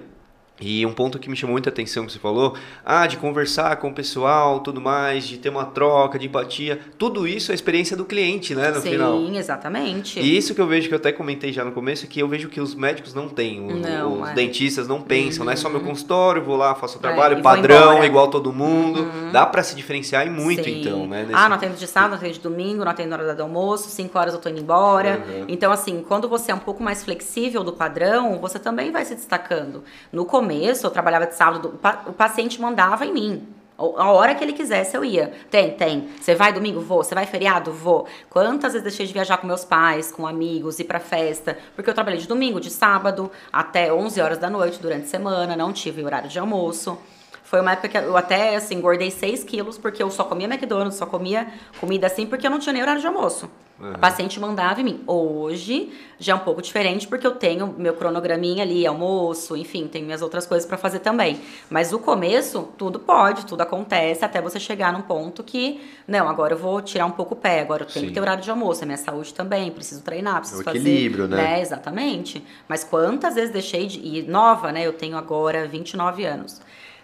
e um ponto que me chamou muita atenção que você falou, ah, de conversar com o pessoal, tudo mais, de ter uma troca, de empatia, tudo isso é a experiência do cliente, né, no Sim, final. exatamente. E isso que eu vejo que eu até comentei já no começo, é que eu vejo que os médicos não têm, os, Não, os é. dentistas não pensam, não é só meu consultório, vou lá, faço o trabalho, e vou padrão, igual todo mundo. Dá pra se diferenciar e muito, Sim. então, né? nesse- Ah, não atendo de sábado, não atendo de domingo, não atendo na hora do almoço, 5 horas eu tô indo embora. Uhum. Então, assim, quando você é um pouco mais flexível do padrão, você também vai se destacando. No começo, eu trabalhava de sábado, o, pa- o paciente mandava em mim. A hora que ele quisesse, eu ia. Tem, tem. Você vai domingo? Vou. Você vai feriado? Vou. Quantas vezes deixei de viajar com meus pais, com amigos, ir pra festa? Porque eu trabalhei de domingo, de sábado, até 11 horas da noite durante a semana, não tive horário de almoço. Foi uma época que eu até, assim, engordei 6 quilos, porque eu só comia McDonald's, só comia comida assim, porque eu não tinha nem horário de almoço. A paciente mandava em mim. Hoje, já é um pouco diferente, porque eu tenho meu cronograminha ali, almoço, enfim, tenho minhas outras coisas pra fazer também. Mas o começo, tudo pode, tudo acontece, até você chegar num ponto que, não, agora eu vou tirar um pouco o pé, agora eu tenho Sim. que ter horário de almoço, é minha saúde também, preciso treinar, preciso o fazer. equilíbrio, né? É, exatamente. Mas quantas vezes deixei de. E nova, né? Eu tenho agora 29 anos.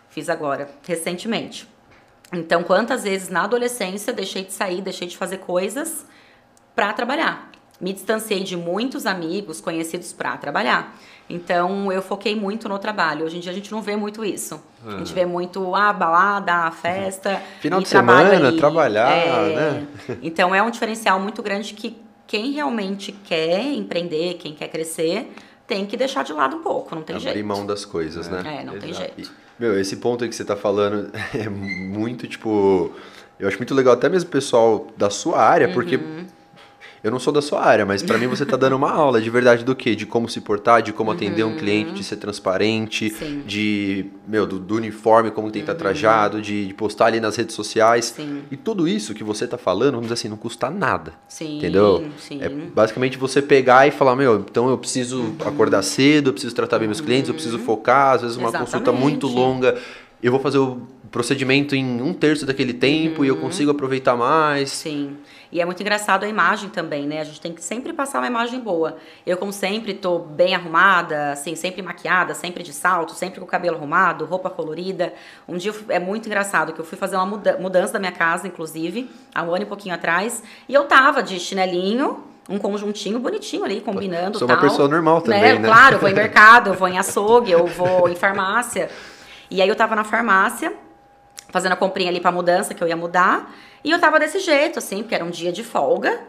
Fiz agora, recentemente. Então, quantas vezes na adolescência deixei de sair, deixei de fazer coisas pra trabalhar. Me distanciei de muitos amigos conhecidos pra trabalhar. Então, eu foquei muito no trabalho. Hoje em dia a gente não vê muito isso. A gente vê muito a balada, a festa. Final e de semana, trabalhar, É. né? Então, é um diferencial muito grande que quem realmente quer empreender, quem quer crescer, tem que deixar de lado um pouco, não tem Abrir jeito. mão das coisas, né? É, não tem Exato. jeito. E, Meu, esse ponto aí que você tá falando é muito, tipo. Eu acho muito legal, até mesmo o pessoal da sua área, porque Uhum. Eu não sou da sua área, mas pra mim você tá dando uma aula de verdade do quê? De como se portar, de como atender um cliente, de ser transparente, Uhum. Sim. Uhum. de, meu, do, do uniforme, como tem que estar trajado, de, de postar ali nas redes sociais. Sim. E tudo isso que você tá falando, vamos dizer assim, não custa nada. Sim, Entendeu? sim. É basicamente você pegar e falar, meu, então eu preciso acordar cedo, eu preciso tratar bem meus clientes, eu preciso focar, às vezes uma consulta Uhum. Exatamente. muito longa, eu vou fazer o procedimento em um terço daquele tempo e eu consigo aproveitar mais. Sim. E é muito engraçado a imagem também, né? A gente tem que sempre passar uma imagem boa. Eu, como sempre, tô bem arrumada, assim, sempre maquiada, sempre de salto, sempre com o cabelo arrumado, roupa colorida. Um dia fui- é muito engraçado que eu fui fazer uma muda- mudança da minha casa, inclusive, há um ano e pouquinho atrás, e eu tava de chinelinho, um conjuntinho bonitinho ali, combinando Sou uma tal. pessoa normal também, né? Claro, eu vou em mercado, eu vou em açougue, eu vou em farmácia. E aí eu tava na farmácia, fazendo a comprinha ali pra mudança, que eu ia mudar. E eu tava desse jeito, assim, porque era um dia de folga.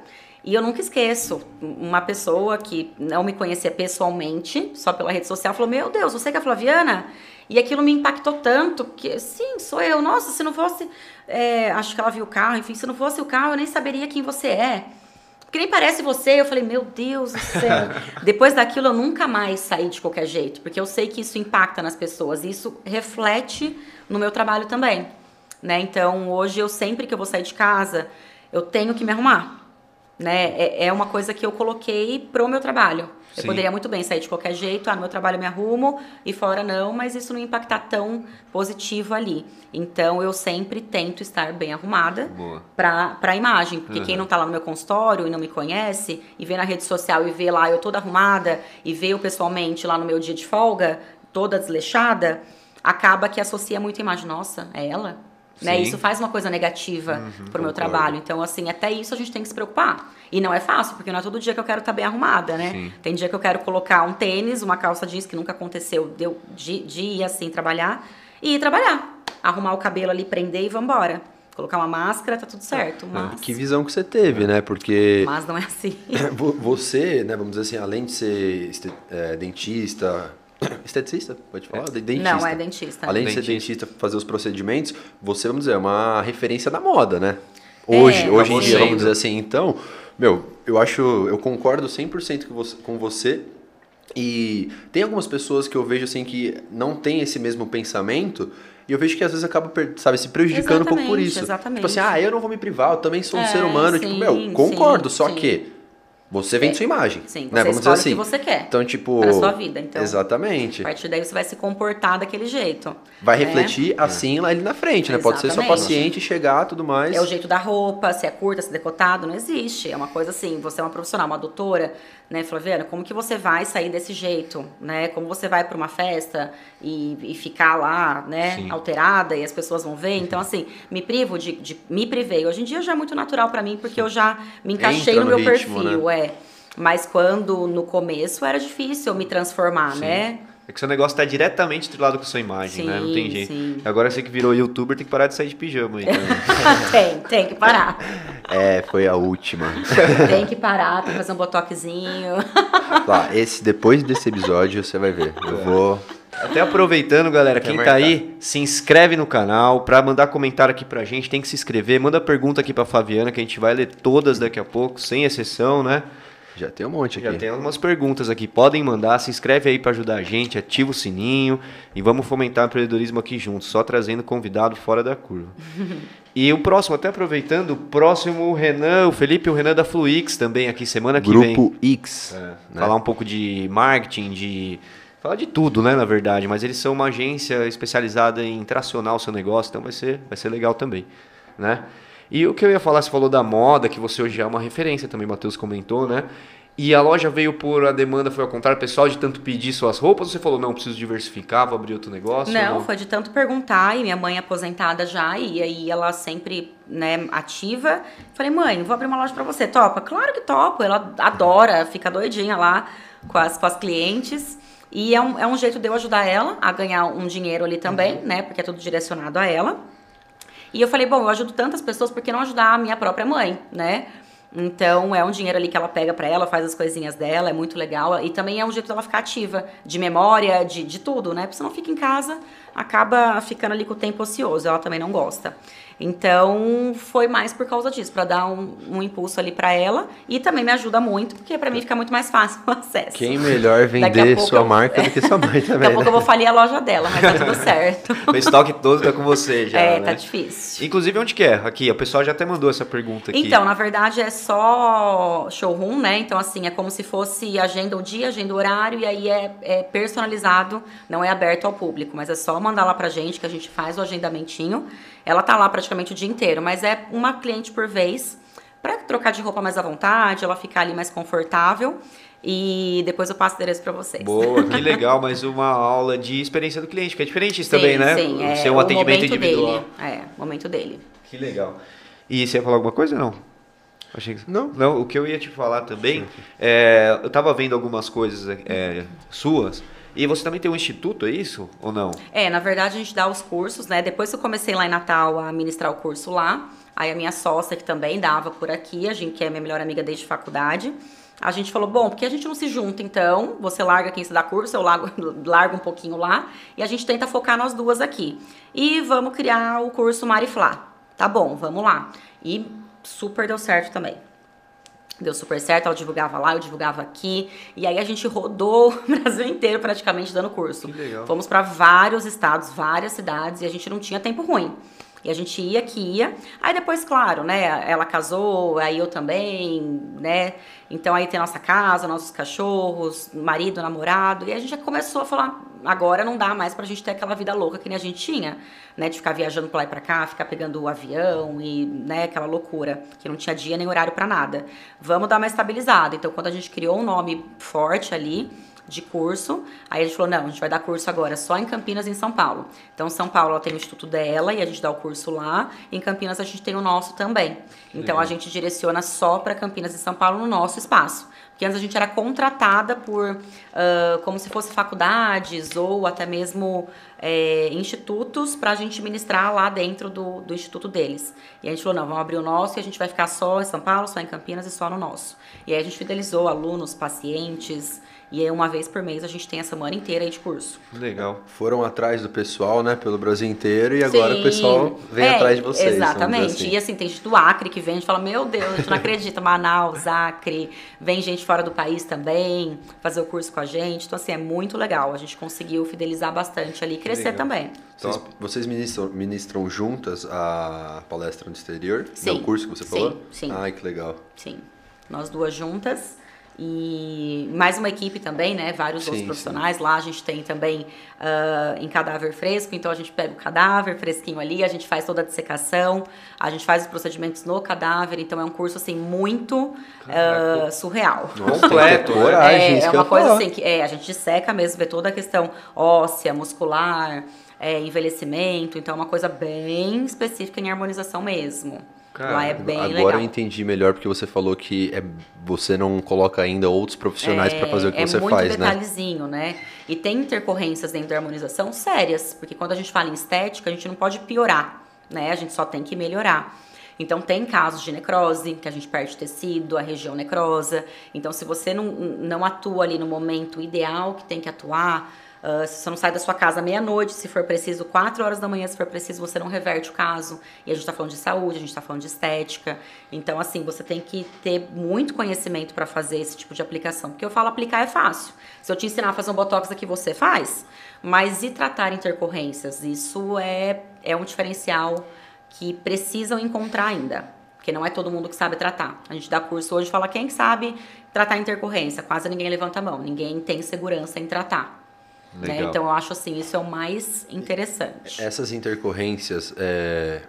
E eu nunca esqueço, uma pessoa que não me conhecia pessoalmente, só pela rede social, falou: Meu Deus, você que é a Flaviana? E aquilo me impactou tanto, que sim, sou eu. Nossa, se não fosse. é, acho que ela viu o carro, enfim, se não fosse o carro, eu nem saberia quem você é. porque nem parece você. Eu falei, meu Deus do céu. Depois daquilo, eu nunca mais saí de qualquer jeito, porque eu sei que isso impacta nas pessoas. E isso reflete no meu trabalho também. Né? Então, hoje, eu sempre que eu vou sair de casa, eu tenho que me arrumar. Né? É, é uma coisa que eu coloquei pro meu trabalho. Eu Sim. poderia muito bem sair de qualquer jeito, ah, no meu trabalho eu me arrumo e fora não, mas isso não impactar tão positivo ali. Então eu sempre tento estar bem arrumada para a imagem, porque uhum. quem não está lá no meu consultório e não me conhece e vê na rede social e vê lá eu toda arrumada e vê eu pessoalmente lá no meu dia de folga, toda desleixada, acaba que associa muito a imagem, nossa, é ela? Né? Isso faz uma coisa negativa uhum, pro meu trabalho. Então, assim, até isso a gente tem que se preocupar. E não é fácil, porque não é todo dia que eu quero estar tá bem arrumada, né? Sim. Tem dia que eu quero colocar um tênis, uma calça jeans, que nunca aconteceu, deu de, de ir assim trabalhar, e ir trabalhar. Arrumar o cabelo ali, prender e vambora colocar uma máscara, tá tudo certo. Mas... Que visão que você teve, né? Porque. Mas não é assim. Você, né, vamos dizer assim, além de ser é, dentista, Esteticista, pode falar? É. Dentista. Não, é dentista. Além dentista. de ser dentista, fazer os procedimentos, você, vamos dizer, é uma referência da moda, né? Hoje, é, hoje em dia, vamos dizer assim. Então, meu, eu acho, eu concordo 100% com você, com você. E tem algumas pessoas que eu vejo assim que não tem esse mesmo pensamento e eu vejo que às vezes acaba, sabe, se prejudicando exatamente, um pouco por isso. Exatamente. Tipo assim, ah, eu não vou me privar, eu também sou um é, ser humano. Tipo, sim, tipo, meu, concordo, sim, só sim. que você vende é. sua imagem. Sim, né? você Vamos dizer assim. o que você quer. Então, tipo. Para sua vida. Então, exatamente. A partir daí você vai se comportar daquele jeito. Vai né? refletir assim lá ali na frente, né? Exatamente. Pode ser sua paciente chegar tudo mais. É o jeito da roupa, se é curta, se é decotado, não existe. É uma coisa assim, você é uma profissional, uma doutora, né, Flaviana? Como que você vai sair desse jeito, né? Como você vai para uma festa e, e, ficar lá, né, Sim. alterada e as pessoas vão ver? Então, assim, me privo de, de me privei. Hoje em dia já é muito natural para mim porque eu já me encaixei Entra no, no meu ritmo, perfil, né? é. Mas quando no começo era difícil me transformar, sim. né? É que seu negócio tá diretamente atrelado com a sua imagem, sim, né? Não tem jeito. Sim. Agora você que virou youtuber tem que parar de sair de pijama aí. tem, tem que parar. É, foi a última. tem que parar, tem que fazer um botoxinho. Lá, esse, depois desse episódio você vai ver. Eu é. vou. Até aproveitando, galera, quem tá aí, se inscreve no canal. Pra mandar comentário aqui pra gente, tem que se inscrever. Manda pergunta aqui pra Fabiana, que a gente vai ler todas daqui a pouco, sem exceção, né? Já tem um monte aqui. Já tem algumas perguntas aqui. Podem mandar, se inscreve aí para ajudar a gente, ativa o sininho e vamos fomentar o empreendedorismo aqui juntos, só trazendo convidado fora da curva. e o próximo, até aproveitando, o próximo o Renan, o Felipe o Renan da Fluix também aqui semana que Grupo vem. Grupo X. É, né? Falar um pouco de marketing, de falar de tudo, né, na verdade, mas eles são uma agência especializada em tracionar o seu negócio, então vai ser, vai ser legal também, né? E o que eu ia falar, você falou da moda, que você hoje é uma referência também, o Matheus comentou, né? E a loja veio por a demanda foi ao contrário, pessoal de tanto pedir suas roupas, ou você falou, não, preciso diversificar, vou abrir outro negócio? Não, não, foi de tanto perguntar, e minha mãe é aposentada já, e aí ela sempre, né, ativa. Falei, mãe, vou abrir uma loja para você, topa? Claro que topo, ela adora, fica doidinha lá com as, com as clientes. E é um, é um jeito de eu ajudar ela a ganhar um dinheiro ali também, uhum. né, porque é tudo direcionado a ela. E eu falei, bom, eu ajudo tantas pessoas, por que não ajudar a minha própria mãe, né? Então é um dinheiro ali que ela pega para ela, faz as coisinhas dela, é muito legal. E também é um jeito dela ficar ativa, de memória, de, de tudo, né? Porque você não fica em casa, acaba ficando ali com o tempo ocioso, ela também não gosta. Então, foi mais por causa disso, para dar um, um, impulso ali para ela e também me ajuda muito, porque para mim fica muito mais fácil o acesso. Quem melhor vender sua eu... marca do que sua mãe também. Daqui a pouco eu vou falir a loja dela, mas tá tudo certo. o estoque todo tá com você já. É, né? tá difícil. Inclusive, onde que é? Aqui, o pessoal já até mandou essa pergunta aqui. Então, na verdade, é só showroom, né? Então, assim, é como se fosse agenda o dia, agenda o horário, e aí é, é personalizado, não é aberto ao público, mas é só mandar lá pra gente que a gente faz o agendamentinho. Ela tá lá praticamente o dia inteiro, mas é uma cliente por vez para trocar de roupa mais à vontade, ela ficar ali mais confortável. E depois eu passo o endereço para vocês. Boa, que legal, mais uma aula de experiência do cliente, que é diferente isso sim, também, né? Sim, é Ser um atendimento individual. Dele. É, o momento dele. Que legal. E você ia falar alguma coisa não? Achei que... Não. Não, o que eu ia te falar também, é, eu estava vendo algumas coisas é, suas e você também tem um instituto, é isso? Ou não? É, na verdade a gente dá os cursos, né? Depois que eu comecei lá em Natal a ministrar o curso lá, aí a minha sócia, que também dava por aqui, a gente que é minha melhor amiga desde faculdade, a gente falou, bom, porque a gente não se junta então, você larga quem se dá curso, eu largo, largo um pouquinho lá, e a gente tenta focar nós duas aqui. E vamos criar o curso Mariflá. Tá bom, vamos lá. E super deu certo também. Deu super certo, ela divulgava lá, eu divulgava aqui. E aí a gente rodou o Brasil inteiro praticamente dando curso. Que legal. Fomos para vários estados, várias cidades e a gente não tinha tempo ruim. E a gente ia que ia. Aí depois, claro, né? Ela casou, aí eu também, né? Então aí tem nossa casa, nossos cachorros, marido, namorado. E a gente já começou a falar, agora não dá mais pra gente ter aquela vida louca que nem a gente tinha, né? De ficar viajando pra lá e pra cá, ficar pegando o avião e, né, aquela loucura, que não tinha dia nem horário pra nada. Vamos dar uma estabilizada. Então, quando a gente criou um nome forte ali, de curso. Aí a gente falou: não, a gente vai dar curso agora só em Campinas e em São Paulo. Então, São Paulo ela tem o instituto dela e a gente dá o curso lá. Em Campinas a gente tem o nosso também. Então, a gente direciona só para Campinas e São Paulo no nosso espaço. Porque antes a gente era contratada por, uh, como se fosse faculdades ou até mesmo é, institutos para a gente ministrar lá dentro do, do instituto deles. E a gente falou, não, vamos abrir o nosso e a gente vai ficar só em São Paulo, só em Campinas e só no nosso. E aí a gente fidelizou alunos, pacientes, e aí, uma vez por mês, a gente tem a semana inteira aí de curso. Legal. Foram atrás do pessoal, né, pelo Brasil inteiro, e agora Sim. o pessoal vem é, atrás de vocês. Exatamente. Assim. E assim, tem gente do Acre que vem e fala: Meu Deus, a gente não acredita, Manaus, Acre. Vem gente fora do país também fazer o curso com a gente. Então, assim, é muito legal. A gente conseguiu fidelizar bastante ali e crescer também. Vocês, vocês ministram, ministram, juntas a palestra no exterior? Sim. o curso que você falou? Sim, sim. Ai, que legal. Sim. Nós duas juntas. E mais uma equipe também, né? Vários sim, outros profissionais. Sim. Lá a gente tem também uh, em cadáver fresco, então a gente pega o cadáver fresquinho ali, a gente faz toda a dissecação, a gente faz os procedimentos no cadáver, então é um curso assim muito uh, surreal. Completo, é, é uma coisa assim que é, a gente disseca mesmo, vê toda a questão óssea, muscular, é, envelhecimento, então é uma coisa bem específica em harmonização mesmo. Cara, Lá é bem agora legal. eu entendi melhor porque você falou que é, você não coloca ainda outros profissionais é, para fazer o que é você faz, né? É muito detalhezinho, né? E tem intercorrências dentro da harmonização sérias, porque quando a gente fala em estética, a gente não pode piorar, né? A gente só tem que melhorar. Então, tem casos de necrose, que a gente perde tecido, a região necrosa. Então, se você não, não atua ali no momento ideal que tem que atuar, Uh, se você não sai da sua casa meia-noite, se for preciso, quatro horas da manhã, se for preciso, você não reverte o caso. E a gente está falando de saúde, a gente está falando de estética. Então, assim, você tem que ter muito conhecimento para fazer esse tipo de aplicação. Porque eu falo aplicar é fácil. Se eu te ensinar a fazer um botox aqui, você faz. Mas e tratar intercorrências? Isso é, é um diferencial que precisam encontrar ainda. Porque não é todo mundo que sabe tratar. A gente dá curso hoje e fala quem sabe tratar intercorrência. Quase ninguém levanta a mão. Ninguém tem segurança em tratar. Né? Então eu acho assim, isso é o mais interessante. Essas intercorrências, é,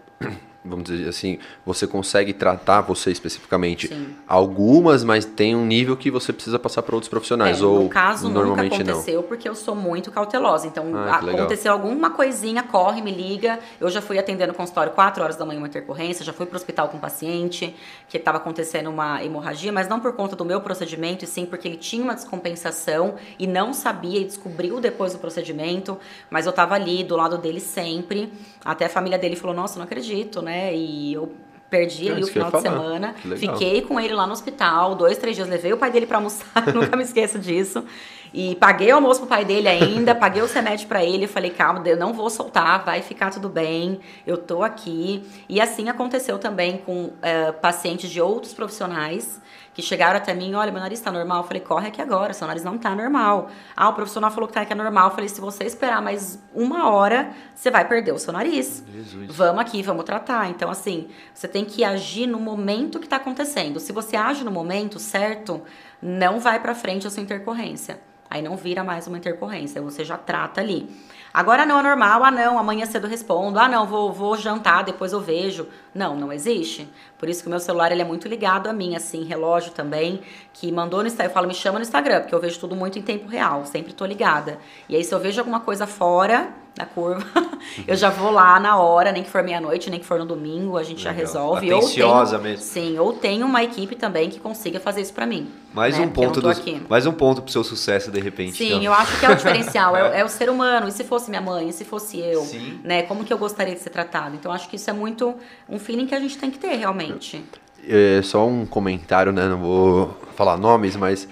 vamos dizer assim, você consegue tratar você especificamente Sim. algumas, mas tem um nível que você precisa passar para outros profissionais é, ou no caso normalmente nunca aconteceu não. porque eu sou muito cautelosa. Então ah, aconteceu alguma coisinha, corre, me liga. Eu já fui atender no consultório 4 horas da manhã uma intercorrência, já fui para o hospital com um paciente que estava acontecendo uma hemorragia, mas não por conta do meu procedimento, e sim porque ele tinha uma descompensação e não sabia e descobriu depois do procedimento, mas eu estava ali do lado dele sempre. Até a família dele falou: "Nossa, não acredito, né?" Né? E eu perdi ali o final de semana. Fiquei com ele lá no hospital, dois, três dias. Levei o pai dele para almoçar, nunca me esqueço disso. E paguei o almoço pro pai dele ainda, paguei o remédio para ele. Falei, calma, eu não vou soltar, vai ficar tudo bem, eu tô aqui. E assim aconteceu também com uh, pacientes de outros profissionais que chegaram até mim, olha, meu nariz está normal. Eu falei, corre aqui agora, seu nariz não está normal. Ah, o profissional falou que, tá, que é normal. Eu falei, se você esperar mais uma hora, você vai perder o seu nariz. Jesus. Vamos aqui, vamos tratar. Então, assim, você tem que agir no momento que está acontecendo. Se você age no momento certo, não vai para frente a sua intercorrência. Aí não vira mais uma intercorrência, você já trata ali. Agora não é normal, ah não, amanhã cedo respondo, ah não, vou, vou jantar, depois eu vejo. Não, não existe. Por isso que o meu celular ele é muito ligado a mim, assim, relógio também, que mandou no Instagram, eu falo, me chama no Instagram, porque eu vejo tudo muito em tempo real, sempre tô ligada. E aí se eu vejo alguma coisa fora, da curva. eu já vou lá na hora, nem que for meia-noite, nem que for no domingo, a gente Legal. já resolve. Atenciosa ou tem, mesmo. Sim, ou tem uma equipe também que consiga fazer isso para mim. Mais né? um ponto do, mais um ponto pro seu sucesso de repente. Sim, então. eu acho que é o diferencial, é, é, o ser humano. E se fosse minha mãe, e se fosse eu, Sim. né? Como que eu gostaria de ser tratado? Então acho que isso é muito um feeling que a gente tem que ter realmente. É, só um comentário, né? Não vou falar nomes, mas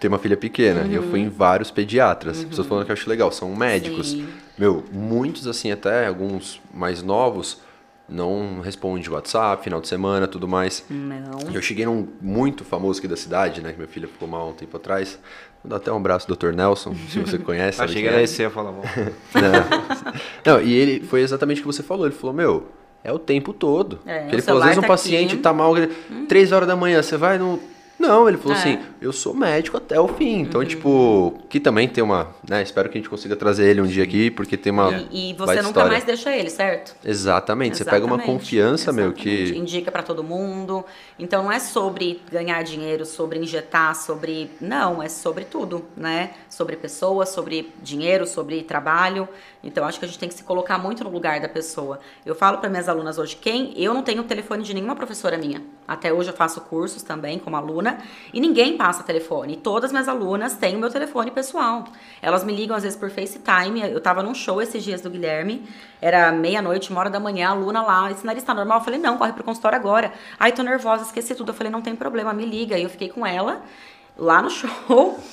tenho uma filha pequena uhum. e eu fui em uhum. vários pediatras. Uhum. Pessoas falando que eu acho legal, são médicos. Sim. Meu, muitos assim, até alguns mais novos, não responde WhatsApp, final de semana, tudo mais. Não. Eu cheguei num muito famoso aqui da cidade, né? Que minha filha ficou mal um tempo atrás. Vou dar até um abraço do Dr. Nelson, se você conhece. sabe Achei que é. era esse, eu bom. Não. Não, e ele foi exatamente o que você falou. Ele falou, meu, é o tempo todo. É, ele falou, às vezes um tá paciente aqui. tá mal, três horas da manhã, você vai no. Não, ele falou É. assim, eu sou médico até o fim. Uhum. Então, tipo, que também tem uma. Né, espero que a gente consiga trazer ele um dia aqui, porque tem uma. E, e você nunca história. mais deixa ele, certo? Exatamente, você pega uma Exatamente, confiança, meu, exatamente. que. Indica pra todo mundo. Então não é sobre ganhar dinheiro, sobre injetar, sobre. Não, é sobre tudo, né? Sobre pessoas, sobre dinheiro, sobre trabalho. Então acho que a gente tem que se colocar muito no lugar da pessoa. Eu falo para minhas alunas hoje, quem. Eu não tenho telefone de nenhuma professora minha. Até hoje eu faço cursos também como aluna e ninguém passa telefone. Todas minhas alunas têm o meu telefone pessoal. Elas me ligam às vezes por FaceTime. Eu tava num show esses dias do Guilherme, era meia-noite, uma hora da manhã, a aluna lá, esse nariz tá normal? Eu falei, não, corre pro consultório agora. Ai, tô nervosa, esqueci tudo. Eu falei, não tem problema, me liga. E eu fiquei com ela lá no show.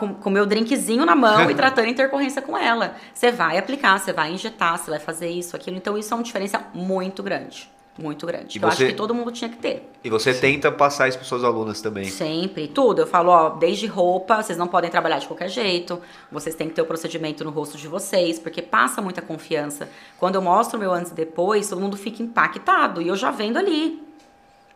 Com, o meu drinkzinho na mão e tratando intercorrência com ela. Você vai aplicar, você vai injetar, você vai fazer isso, aquilo. Então, isso é uma diferença muito grande. Muito grande. Que eu você- acho que todo mundo tinha que ter. E você tenta passar isso para suas alunas também. Sempre, tudo. Eu falo, ó, desde roupa, vocês não podem trabalhar de qualquer jeito. Vocês têm que ter o procedimento no rosto de vocês, porque passa muita confiança. Quando eu mostro o meu antes e depois, todo mundo fica impactado. E eu já vendo ali.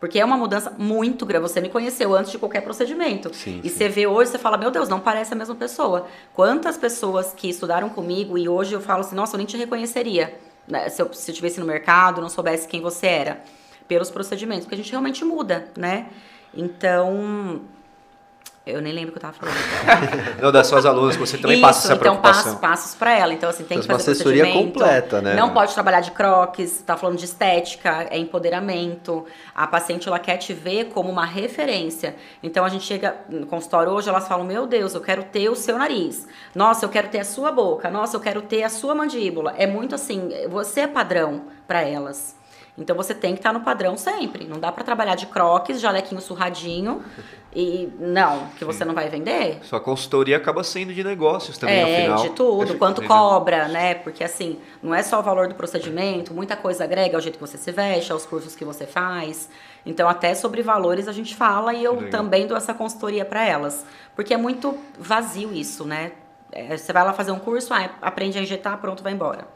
Porque é uma mudança muito grande. Você me conheceu antes de qualquer procedimento. Sim, e sim. você vê hoje, você fala, meu Deus, não parece a mesma pessoa. Quantas pessoas que estudaram comigo e hoje eu falo assim, nossa, eu nem te reconheceria. né, Se eu, se eu estivesse no mercado, não soubesse quem você era. Pelos procedimentos, porque a gente realmente muda, né? Então, eu nem lembro o que eu tava falando. Não, das suas alunas, você também Isso, passa essa então preocupação. passo, passos pra ela. Então, assim, tem que Faz uma fazer assessoria completa, né? Não pode trabalhar de croques, tá falando de estética, é empoderamento. A paciente, ela quer te ver como uma referência. Então, a gente chega no consultório hoje, elas falam, meu Deus, eu quero ter o seu nariz. Nossa, eu quero ter a sua boca. Nossa, eu quero ter a sua mandíbula. É muito assim, você é padrão pra elas. Então você tem que estar no padrão sempre. Não dá pra trabalhar de croques, jalequinho surradinho e não, que você não vai vender. Sua consultoria acaba sendo de negócios também, É, final. de tudo, quanto cobra, né? Porque assim, não é só o valor do procedimento, muita coisa agrega ao jeito que você se veste, aos cursos que você faz. Então, até sobre valores a gente fala e eu Legal. também dou essa consultoria para elas. Porque é muito vazio isso, né? É, você vai lá fazer um curso, ah, aprende a injetar, pronto, vai embora.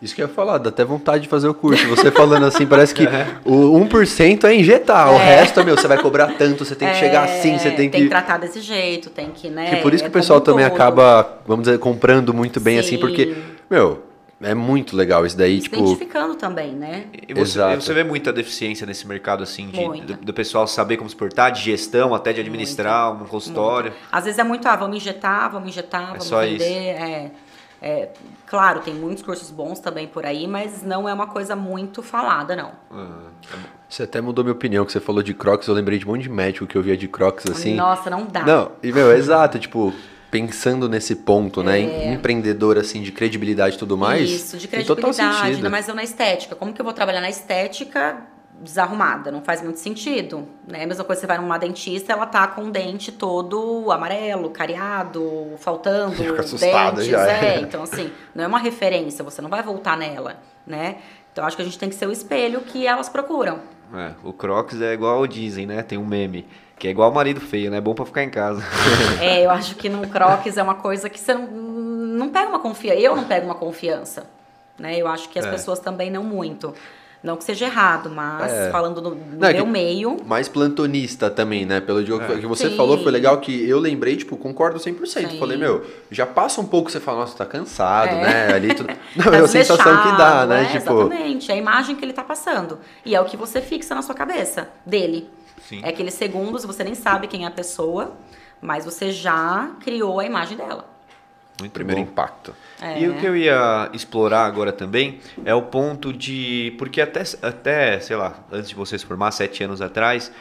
Isso que eu ia falar, dá até vontade de fazer o curso. Você falando assim, parece que É. o 1% é injetar. O resto, meu, você vai cobrar tanto, você tem que chegar É, assim, você tem que. tratar desse jeito, tem que, né? Que por isso que é o pessoal também todo. acaba, vamos dizer, comprando muito bem assim, Sim. porque, meu, é muito legal isso daí, Se tipo. identificando também, né? E você, Exato. você vê muita deficiência nesse mercado, assim, de, do, do pessoal saber como se portar, de gestão, até de administrar um consultório. Às vezes é muito, ah, vamos injetar, vamos injetar, vamos só vender. isso. É, é, claro, tem muitos cursos bons também por aí, mas não é uma coisa muito falada, não. Ah, Você até mudou minha opinião, que você falou de Crocs, eu lembrei de um monte de médico que eu via de Crocs assim. Nossa, não dá. Não, e meu, é exato, tipo, pensando nesse ponto, né, em- empreendedor assim de credibilidade e tudo mais. É. Isso, de credibilidade, ainda mais eu na estética. Como que eu vou trabalhar na estética desarrumada? Não faz muito sentido, né? A mesma coisa, você vai numa dentista, ela tá com o dente todo amarelo, cariado, faltando Fica assustada dentes, já. é. Então, assim, não é uma referência, você não vai voltar nela, né? Então, acho que a gente tem que ser o espelho que elas procuram. é, o Crocs é igual dizem, né? Tem um meme, que é igual marido feio, né? É bom pra ficar em casa. É, eu acho que no croques é uma coisa que você não, não pega uma confiança. Eu não pego uma confiança. Né? Eu acho que as É. pessoas também não muito. Não que seja errado, mas É. falando no, no Não, é meu que- meio. Mais plantonista também, né? Pelo jogo É. que você Sim. falou, foi legal que eu lembrei, tipo, concordo 100%. Sim. Falei, meu, já passa um pouco, você fala, nossa, tá cansado, É. né? Ali tudo. Não, tá é a sensação que dá, né? é, tipo, Exatamente, é a imagem que ele tá passando. E é o que você fixa na sua cabeça dele. Sim. É aqueles segundos, você nem sabe quem é a pessoa, mas você já criou a imagem dela. Muito primeiro bom. impacto. É. E o que eu ia explorar agora também é o ponto de. Porque até, até sei lá, antes de você se formar, sete anos atrás,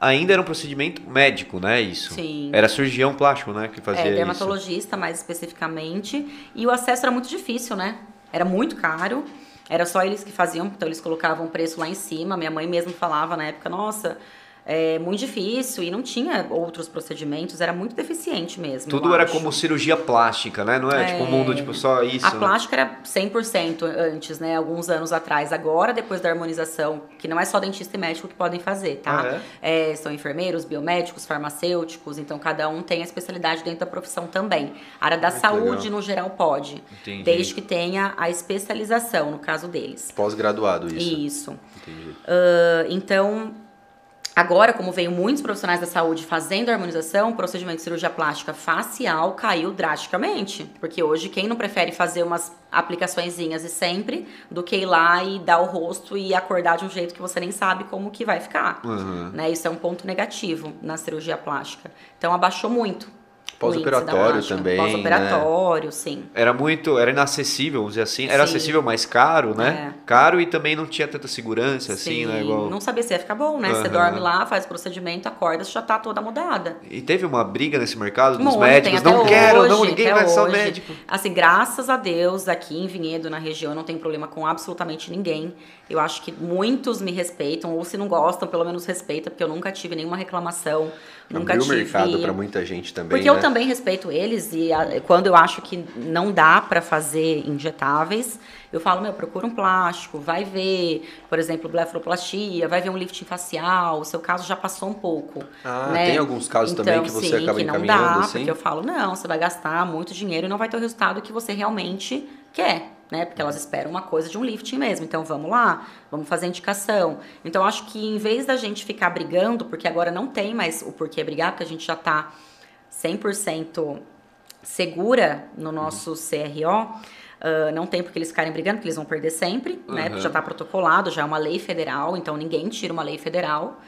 ainda era um procedimento médico, né? Isso. Sim. Era cirurgião plástico, né? Que fazia É, isso. dermatologista, mais especificamente. E o acesso era muito difícil, né? Era muito caro. Era só eles que faziam, então eles colocavam o preço lá em cima. Minha mãe mesmo falava na época, nossa, é, muito difícil e não tinha outros procedimentos, era muito deficiente mesmo. Tudo era acho. como cirurgia plástica, né? Não é, é tipo um mundo tipo só isso. A né? plástica era 100% antes, né? Alguns anos atrás. Agora, depois da harmonização, que não é só dentista e médico que podem fazer, tá? Ah, é? É, são enfermeiros, biomédicos, farmacêuticos, então cada um tem a especialidade dentro da profissão também. A área da muito saúde, legal. no geral, pode. Entendi. Desde que tenha a especialização, no caso deles. Pós-graduado, isso. Isso. Entendi. Uh, então, Agora, como veio muitos profissionais da saúde fazendo a harmonização, o procedimento de cirurgia plástica facial caiu drasticamente. Porque hoje, quem não prefere fazer umas aplicaçõezinhas e sempre, do que ir lá e dar o rosto e acordar de um jeito que você nem sabe como que vai ficar. Uhum. Né? Isso é um ponto negativo na cirurgia plástica. Então, abaixou muito Pós-operatório também. Pós-operatório, né? sim. Era muito, era inacessível, vamos dizer assim. Era sim. acessível, mas caro, né? É. Caro e também não tinha tanta segurança, sim. assim, né? Igual... Não sabia se ia ficar bom, né? Uhum. Você dorme lá, faz o procedimento, acorda, você já tá toda mudada. E teve uma briga nesse mercado dos médicos. Não quero, hoje, não, ninguém vai ser médico. Assim, graças a Deus, aqui em Vinhedo, na região, não tem problema com absolutamente ninguém. Eu acho que muitos me respeitam, ou se não gostam, pelo menos respeita, porque eu nunca tive nenhuma reclamação. Nunca Abriu tive. mercado para muita gente também. Porque né? eu também respeito eles e a, quando eu acho que não dá para fazer injetáveis, eu falo, meu, procura um plástico, vai ver, por exemplo, blefaroplastia, vai ver um lifting facial, o seu caso já passou um pouco. Ah, né? tem alguns casos então, também que você sim, acaba que não dá, assim? porque eu falo, não, você vai gastar muito dinheiro e não vai ter o resultado que você realmente quer né? Porque elas esperam uma coisa de um lifting mesmo. Então vamos lá, vamos fazer indicação. Então acho que em vez da gente ficar brigando, porque agora não tem mais o porquê brigar, porque a gente já está 100% segura no nosso CRO. Uh, não tem porque eles ficarem brigando, porque eles vão perder sempre, uhum. né? Porque já está protocolado, já é uma lei federal, então ninguém tira uma lei federal.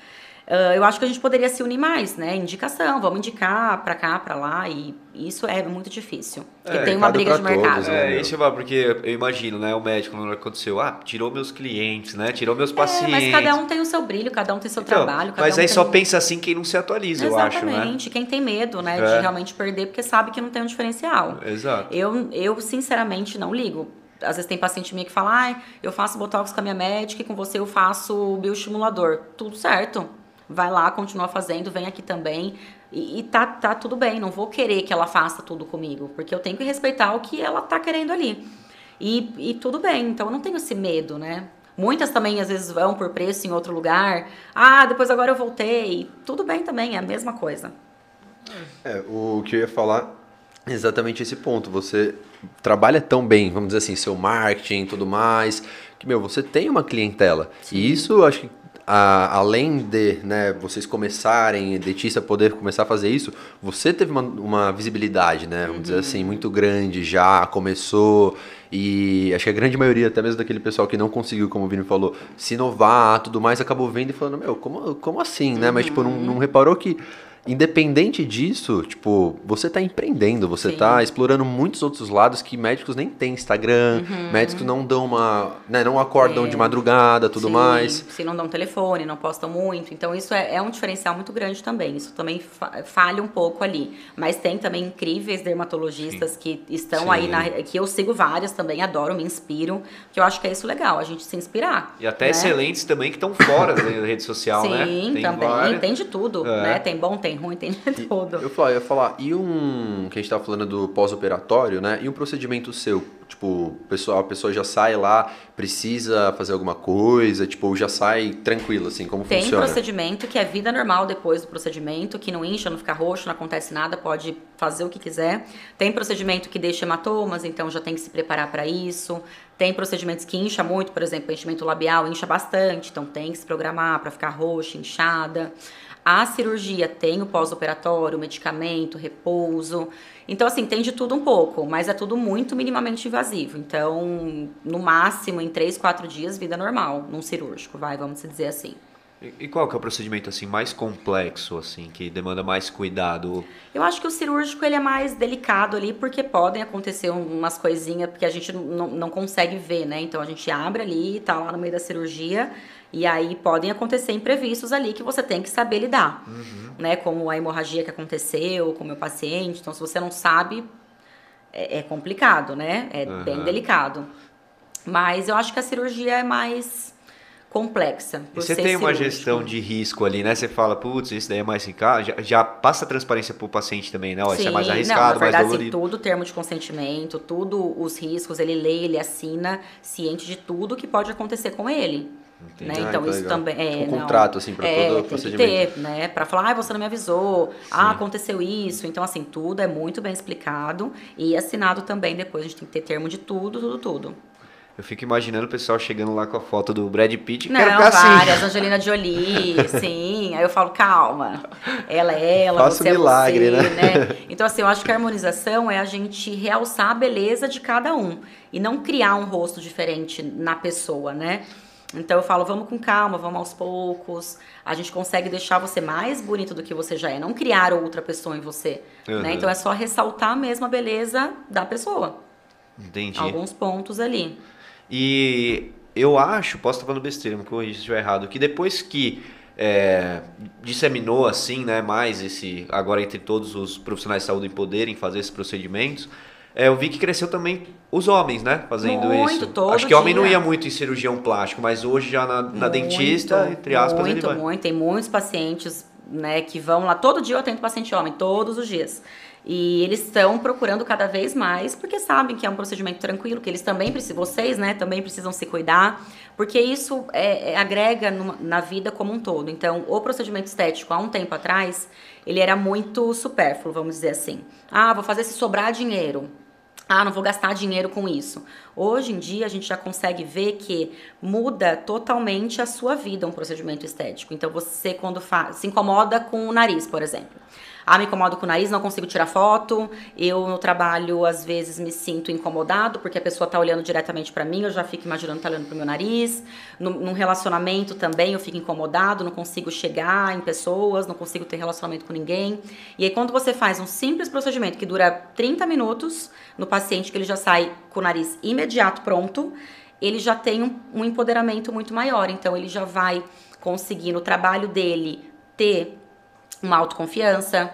Uh, eu acho que a gente poderia se unir mais, né? Indicação, vamos indicar para cá, para lá, e isso é muito difícil. Porque é, tem uma briga de mercado. Todos, né? É, isso vai, porque eu imagino, né? O médico, quando aconteceu, ah, tirou meus clientes, né? Tirou meus pacientes. É, mas cada um tem o seu brilho, cada um tem o seu então, trabalho. mas um aí tem... só pensa assim quem não se atualiza, Exatamente. eu acho, né? Exatamente. Quem tem medo, né? É. De realmente perder, porque sabe que não tem um diferencial. Exato. Eu, eu sinceramente, não ligo às vezes tem paciente minha que fala, ah, eu faço botox com a minha médica e com você eu faço bioestimulador. Tudo certo vai lá, continua fazendo, vem aqui também. E, e, tá, tá tudo bem, não vou querer que ela faça tudo comigo, porque eu tenho que respeitar o que ela tá querendo ali. E, e tudo bem, então eu não tenho esse medo, né? Muitas também às vezes vão por preço em outro lugar. Ah, depois agora eu voltei. Tudo bem também, é a mesma coisa. É, o que eu ia falar é exatamente esse ponto. Você trabalha tão bem, vamos dizer assim, seu marketing e tudo mais, que, meu, você tem uma clientela. Sim. E isso, acho que a, além de né, vocês começarem, Letícia poder começar a fazer isso, você teve uma, uma visibilidade, né? Vamos uhum. dizer assim, muito grande já, começou. E acho que a grande maioria, até mesmo daquele pessoal que não conseguiu, como o Vini falou, se inovar, tudo mais, acabou vendo e falando, meu, como, como assim, né? Uhum. Mas, tipo, não, não reparou que independente disso, tipo, você está empreendendo, você está explorando muitos outros lados que médicos nem têm Instagram, uhum. médicos não dão uma, né, não acordam é. de madrugada, tudo Sim. mais. Se não dão telefone, não postam muito, então isso é, é um diferencial muito grande também. Isso também fa falha um pouco ali, mas tem também incríveis dermatologistas Sim. que estão Sim. aí na, que eu sigo várias também, adoro, me inspiro, que eu acho que é isso legal, a gente se inspirar. E até né? excelentes também que estão fora da rede social, Sim, né? Sim, também, várias... tem de tudo, é. né? Tem bom, tem tem ruim, tem de tudo. Eu, eu ia falar, e um. Que a gente tava falando do pós-operatório, né? E um procedimento seu? Tipo, pessoal, a pessoa já sai lá, precisa fazer alguma coisa, tipo, já sai tranquilo, assim, como tem funciona? Tem procedimento que é vida normal depois do procedimento, que não incha, não fica roxo, não acontece nada, pode fazer o que quiser. Tem procedimento que deixa hematomas, então já tem que se preparar para isso. Tem procedimentos que incha muito, por exemplo, enchimento labial incha bastante, então tem que se programar para ficar roxa, inchada. A cirurgia tem o pós-operatório, medicamento, repouso. Então, assim, tem de tudo um pouco, mas é tudo muito minimamente invasivo. Então, no máximo, em 3, 4 dias, vida normal, num cirúrgico, vai, vamos dizer assim. E qual que é o procedimento assim mais complexo assim que demanda mais cuidado? Eu acho que o cirúrgico ele é mais delicado ali porque podem acontecer umas coisinhas porque a gente não, não consegue ver, né? Então a gente abre ali, tá lá no meio da cirurgia e aí podem acontecer imprevistos ali que você tem que saber lidar, uhum. né? Como a hemorragia que aconteceu com o meu paciente. Então, se você não sabe, é, é complicado, né? É uhum. bem delicado. Mas eu acho que a cirurgia é mais complexa. E você tem uma gestão de risco ali, né? Você fala, putz, isso daí é mais arriscado. Já, já passa a transparência para o paciente também, né? Ó, isso é mais arriscado, não, verdade, mais dolorido. Sim, tudo termo de consentimento, tudo os riscos, ele lê, ele assina, ciente de tudo que pode acontecer com ele. Né? Ah, então, isso legal. também é. Um contrato, assim, para é, todo o procedimento. Que ter, né? Para falar, ah, você não me avisou, Sim. ah, aconteceu isso. Então, assim, tudo é muito bem explicado e assinado também depois. A gente tem que ter termo de tudo, tudo, tudo. Eu fico imaginando o pessoal chegando lá com a foto do Brad Pitt. Não, quero várias, assim. Angelina Jolie, sim. Aí eu falo, calma, ela é ela, Faço você milagre, é você, né? né? Então, assim, eu acho que a harmonização é a gente realçar a beleza de cada um e não criar um rosto diferente na pessoa, né? Então eu falo, vamos com calma, vamos aos poucos. A gente consegue deixar você mais bonito do que você já é, não criar outra pessoa em você. Uhum. Né? Então é só ressaltar mesmo a beleza da pessoa. Entendi. Alguns pontos ali. E eu acho, posso estar falando besteira, me corrija se estiver errado, que depois que é, disseminou assim, né, mais esse agora entre todos os profissionais de saúde poderem fazer esses procedimentos, é, eu vi que cresceu também os homens, né, fazendo muito, isso. Todo Acho que dia. homem não ia muito em cirurgião plástico, mas hoje já na, na dentista, entre aspas, muito, ele vai. Muito, Tem muitos pacientes, né, que vão lá todo dia eu atendo paciente homem, todos os dias. E eles estão procurando cada vez mais, porque sabem que é um procedimento tranquilo, que eles também precisam, vocês, né, também precisam se cuidar, porque isso é, é, agrega numa, na vida como um todo. Então, o procedimento estético, há um tempo atrás, ele era muito supérfluo, vamos dizer assim. Ah, vou fazer se sobrar dinheiro. Ah, não vou gastar dinheiro com isso. Hoje em dia a gente já consegue ver que muda totalmente a sua vida um procedimento estético. Então você quando faz, se incomoda com o nariz, por exemplo. Ah, me incomodo com o nariz, não consigo tirar foto. Eu no trabalho às vezes me sinto incomodado porque a pessoa tá olhando diretamente para mim, eu já fico imaginando tá olhando pro meu nariz. No, num relacionamento também eu fico incomodado, não consigo chegar em pessoas, não consigo ter relacionamento com ninguém. E aí quando você faz um simples procedimento que dura 30 minutos no paciente que ele já sai com o nariz imediato pronto, ele já tem um, um empoderamento muito maior. Então ele já vai conseguir no trabalho dele ter uma autoconfiança,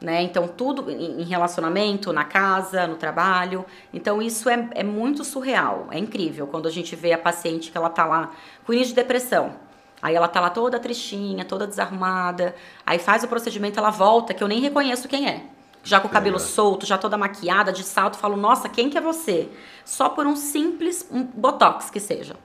né? Então, tudo em relacionamento, na casa, no trabalho. Então, isso é, é muito surreal, é incrível quando a gente vê a paciente que ela tá lá com início de depressão. Aí ela tá lá toda tristinha, toda desarrumada. Aí faz o procedimento, ela volta, que eu nem reconheço quem é. Já com o cabelo é. solto, já toda maquiada, de salto, falo, nossa, quem que é você? Só por um simples um botox que seja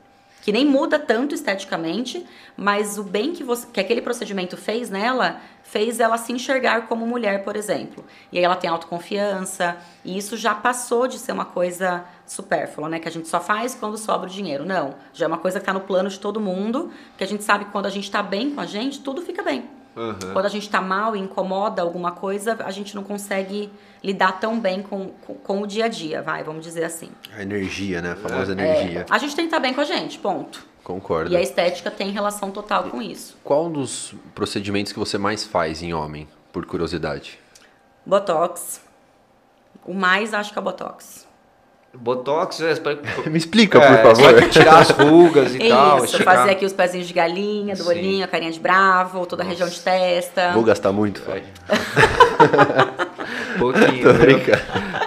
que nem muda tanto esteticamente, mas o bem que, você, que aquele procedimento fez nela, fez ela se enxergar como mulher, por exemplo. E aí ela tem autoconfiança, e isso já passou de ser uma coisa supérflua, né? Que a gente só faz quando sobra o dinheiro. Não, já é uma coisa que está no plano de todo mundo, que a gente sabe que quando a gente está bem com a gente, tudo fica bem. Uhum. Quando a gente está mal e incomoda alguma coisa, a gente não consegue lidar tão bem com, com, com, o dia a dia, vai, vamos dizer assim. A energia, né? A famosa é, energia. É, a gente tem que estar bem com a gente, ponto. Concordo. E a estética tem relação total com isso. Qual um dos procedimentos que você mais faz em homem, por curiosidade? Botox. O mais acho que é Botox. Botox é pra... Me explica, é, por favor. tirar as rugas e tal. Isso, fazer aqui os pezinhos de galinha, do Sim. olhinho, a carinha de bravo, toda Nossa. a região de testa. Vou gastar muito, Fábio. pouquinho. Tô brincando.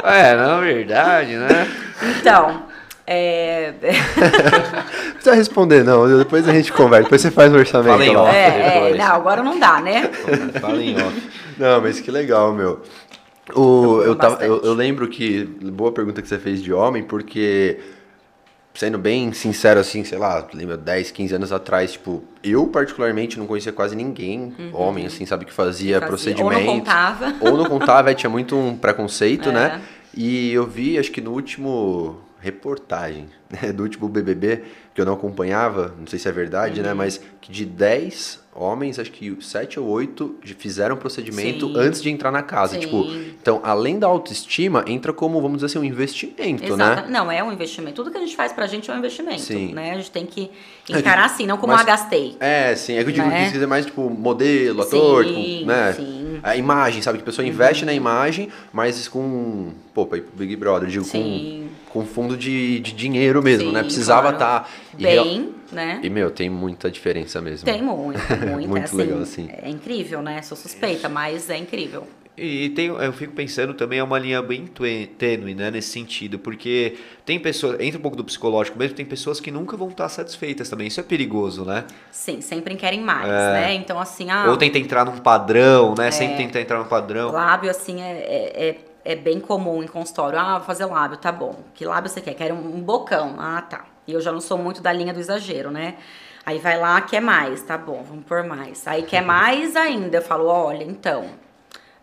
É, na verdade, né? Então, é... não precisa responder, não. Depois a gente conversa. Depois você faz o orçamento. Fala em off, é, é, não, agora não dá, né? Fala em off. Não, mas que legal, meu. O, eu, tava, eu, eu, lembro que. Boa pergunta que você fez de homem, porque. Sendo bem sincero, assim, sei lá, lembra 10, 15 anos atrás, tipo, eu particularmente não conhecia quase ninguém, uhum. homem, assim, sabe, que fazia, fazia procedimento. Ou não contava. Ou não contava, tinha muito um preconceito, é. né? E eu vi, acho que no último reportagem né, do último BBB, que eu não acompanhava, não sei se é verdade, né, uhum. né? Mas que de 10 homens, acho que 7 ou 8 fizeram procedimento Sim. antes de entrar na casa. Sim. Tipo, então, além da autoestima, entra como, vamos dizer assim, um investimento, Exato. né? Não, é um investimento. Tudo que a gente faz pra gente é um investimento, sim. né? A gente tem que é encarar assim, não como, Mas, gastei. É, sim. É que eu digo né? que dizer mais, tipo, modelo, ator, tipo, né? Sim. A imagem, sabe? Que a pessoa investe uhum. na imagem, mas com, pô, pra Big Brother, digo, sim. com com fundo de, de dinheiro mesmo, Sim, né? Precisava estar. Claro. Tá bem, real... né? E, meu, tem muita diferença mesmo. Tem muita, muita. Muito assim, legal, assim. É incrível, né? Sou suspeita, mas é incrível. E tem, eu fico pensando também, é uma linha bem tênue, né, nesse sentido, porque tem pessoas, entra um pouco do psicológico mesmo, tem pessoas que nunca vão estar satisfeitas também, isso é perigoso, né? Sim, sempre querem mais, né? Então, assim, ah, Ou tenta entrar num padrão, né, sempre tenta entrar num padrão. lábio, assim, é, é, é, é bem comum em consultório. Ah, vou fazer lábio, tá bom. Que lábio você quer? Quero um, um bocão. Ah, tá. E eu já não sou muito da linha do exagero, né? Aí vai lá, quer mais, tá bom, vamos por mais. Aí quer mais ainda, eu falo, olha, então,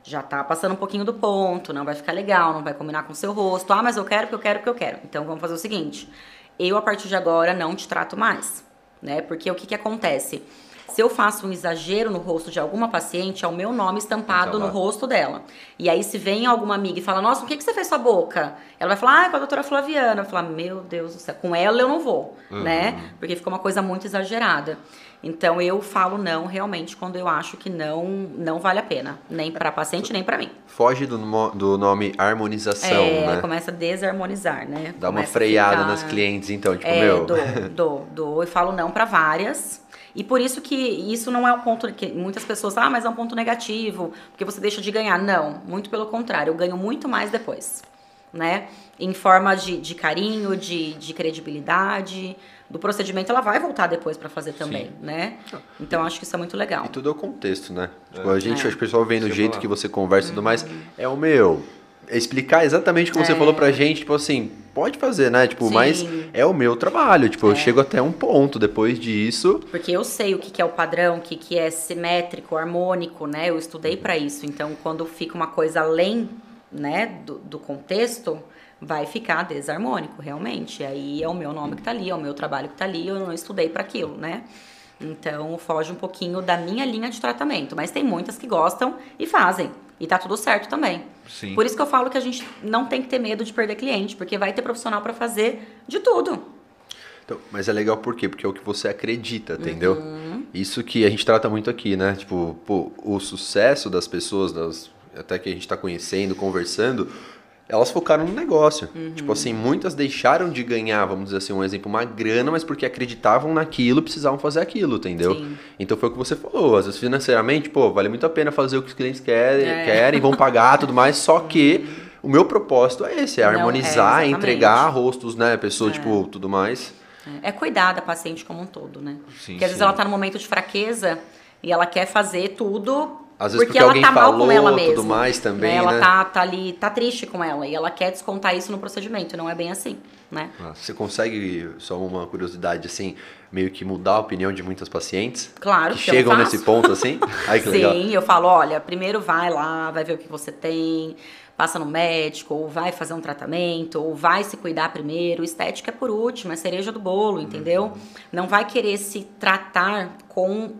já tá passando um pouquinho do ponto, não vai ficar legal, não vai combinar com o seu rosto. Ah, mas eu quero, porque eu quero, porque eu quero. Então vamos fazer o seguinte: eu a partir de agora não te trato mais, né? Porque o que que acontece? Se eu faço um exagero no rosto de alguma paciente, é o meu nome estampado no Estampado. rosto dela. E aí, se vem alguma amiga e fala, nossa, o que, que você fez sua boca? Ela vai falar, ah, com a doutora Flaviana. Eu falo, meu Deus do céu, com ela eu não vou, né? Porque fica uma coisa muito exagerada. Então, eu falo não realmente quando eu acho que não, não vale a pena. Nem pra paciente, nem pra mim. Foge do, do nome harmonização, é, né? começa a desarmonizar, né? Dá uma Começa freada ficar- nas clientes, então, tipo, é, meu. dou, dou, dou e falo não pra várias. E por isso que isso não é um ponto que muitas pessoas, ah, mas é um ponto negativo, porque você deixa de ganhar. Não, muito pelo contrário, eu ganho muito mais depois, né? Em forma de, de carinho, de, de credibilidade, do procedimento, ela vai voltar depois pra fazer também, né? Então acho que isso é muito legal. E tudo é o contexto, né? Tipo, a gente, que o pessoal vendo o jeito falar. que você conversa e tudo mais, é o meu. É explicar exatamente como você falou pra gente, tipo assim, pode fazer, né? Tipo, Sim. mas é o meu trabalho. Tipo, eu chego até um ponto depois disso. Porque eu sei o que, que é o padrão, o que, que é simétrico, harmônico, né? Eu estudei pra isso. Então, quando fica uma coisa além, né, do, do contexto, vai ficar desarmônico, realmente. Aí é o meu nome que tá ali, é o meu trabalho que tá ali, eu não estudei pra aquilo, né? Então, foge um pouquinho da minha linha de tratamento. Mas tem muitas que gostam e fazem. E tá tudo certo também. Sim. Por isso que eu falo que a gente não tem que ter medo de perder cliente, porque vai ter profissional pra fazer de tudo. Então, mas é legal por quê? Porque é o que você acredita, entendeu? Uhum. Isso que a gente trata muito aqui, né? Tipo, pô, o sucesso das pessoas, das, até que a gente tá conhecendo, conversando, elas focaram no negócio. Uhum. Tipo assim, muitas deixaram de ganhar, vamos dizer assim, um exemplo, uma grana, mas porque acreditavam naquilo, precisavam fazer aquilo, entendeu? Sim. Então foi o que você falou. Às vezes financeiramente, pô, vale muito a pena fazer o que os clientes querem, É. querem vão pagar tudo mais, só que o meu propósito é esse, é Não, é, harmonizar, exatamente. entregar rostos, né, pessoas, tipo, tudo mais. É cuidar da paciente como um todo, né? Sim, porque às vezes sim. ela tá num momento de fraqueza e ela quer fazer tudo Às vezes porque ela alguém tá mal com ela tudo mesmo. mais também, Ela né? tá, tá ali, tá triste com ela e ela quer descontar isso no procedimento. Não é bem assim, né? Você consegue, só uma curiosidade, assim, meio que mudar a opinião de muitas pacientes? Claro Que chegam nesse ponto, assim? Ai, que legal. Sim, eu falo, olha, primeiro vai lá, vai ver o que você tem, passa no médico, ou vai fazer um tratamento, ou vai se cuidar primeiro. Estética é por último, é cereja do bolo, entendeu? Uhum. Não vai querer se tratar com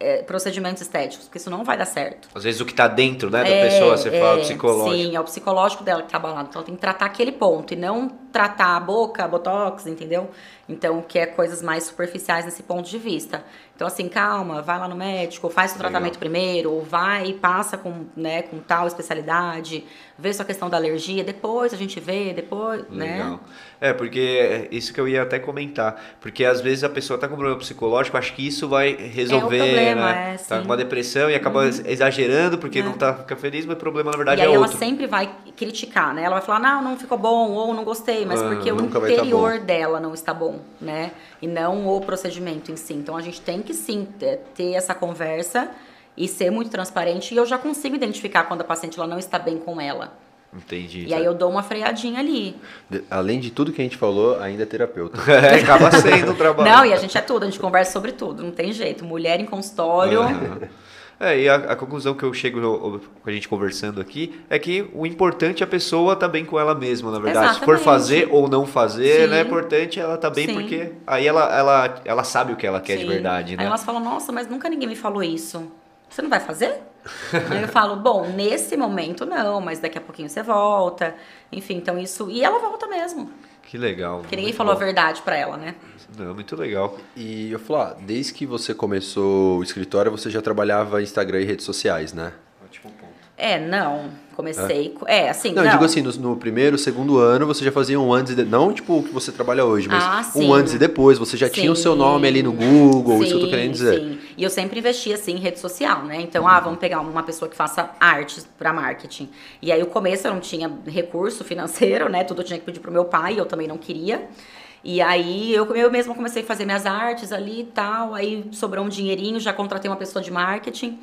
é, procedimentos estéticos, porque isso não vai dar certo. Às vezes o que tá dentro, né, da É, pessoa, você fala é, psicológico. Sim, é o psicológico dela que tá abalado. Então ela tem que tratar aquele ponto e não tratar a boca, botox, entendeu? Então, que é coisas mais superficiais nesse ponto de vista. Então, assim, calma, vai lá no médico, faz o Legal. tratamento primeiro, ou vai e passa com, né, com tal especialidade, vê sua questão da alergia, depois a gente vê, depois, né? Legal. É, porque é isso que eu ia até comentar. Porque às vezes a pessoa tá com problema psicológico, acho que isso vai resolver, problema, né? é, tá sim. Uhum. com uma depressão e acaba exagerando porque não tá fica feliz, mas o problema na verdade E aí é ela outro. sempre vai criticar, né? Ela vai falar, não, não ficou bom, ou não gostei, mas Ah, porque o tá interior dela não está bom, né? E não o procedimento em si. Então a gente tem que sim ter essa conversa e ser muito transparente. E eu já consigo identificar quando a paciente ela não está bem com ela. Entendi. E aí eu dou uma freadinha ali. De- Além de tudo que a gente falou, ainda é terapeuta. É, acaba sendo um trabalho. Não, e a gente é tudo, a gente conversa sobre tudo, não tem jeito. Mulher em consultório. É, e a, a conclusão que eu chego com a gente conversando aqui é que o importante é a pessoa estar bem com ela mesma, na verdade. Se for Exatamente. fazer ou não fazer, Sim. né? É importante ela estar bem, Sim. porque aí ela, ela, ela sabe o que ela quer de Sim. verdade, Aí né? elas falam, nossa, mas nunca ninguém me falou isso. Você não vai fazer? Aí eu falo, bom, nesse momento não, mas daqui a pouquinho você volta. Enfim, então isso. E ela volta mesmo. Que legal. Porque ninguém falou a bom. verdade pra ela, né? Não, muito legal. E eu falo, ah, desde que você começou o escritório, você já trabalhava em Instagram e redes sociais, né? Ótimo ponto. É, não. Comecei. É, é assim. Não, não, digo assim, no, no, primeiro, segundo ano, você já fazia um antes e de... Não tipo o que você trabalha hoje, mas ah, um antes e depois. Você já sim. tinha o seu nome ali no Google, sim, isso que eu tô querendo dizer. Sim. E eu sempre investi assim em rede social, né? Então, ah, vamos pegar uma pessoa que faça artes para marketing. E aí, o começo eu não tinha recurso financeiro, né? Tudo eu tinha que pedir pro meu pai, eu também não queria. E aí eu, eu mesma comecei a fazer minhas artes ali e tal. Aí sobrou um dinheirinho, já contratei uma pessoa de marketing.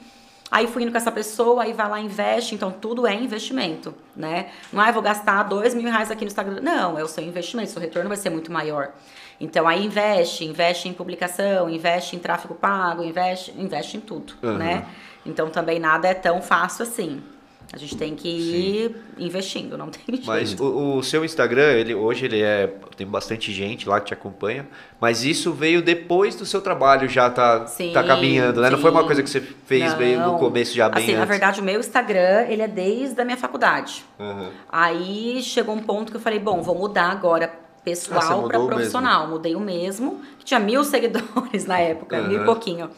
Aí fui indo com essa pessoa, aí vai lá investe, então tudo é investimento, né? Não é, vou gastar dois mil reais aqui no Instagram. Não, é o seu investimento, seu retorno vai ser muito maior. Então aí investe, investe em publicação, investe em tráfego pago, investe, investe em tudo, uhum. né? Então também nada é tão fácil assim. A gente tem que ir Sim. investindo, não tem jeito. Mas o, o, seu Instagram, ele, hoje ele é. Tem bastante gente lá que te acompanha. Mas isso veio depois do seu trabalho já tá, sim, tá caminhando, né? Sim. Não foi uma coisa que você fez não. bem no começo já bem assim, antes. Na verdade, o meu Instagram, ele é desde a minha faculdade. Uhum. Aí chegou um ponto que eu falei, bom, vou mudar agora pessoal ah, para profissional. Mesmo. Mudei o mesmo, que tinha mil seguidores na época, uhum. mil e pouquinho.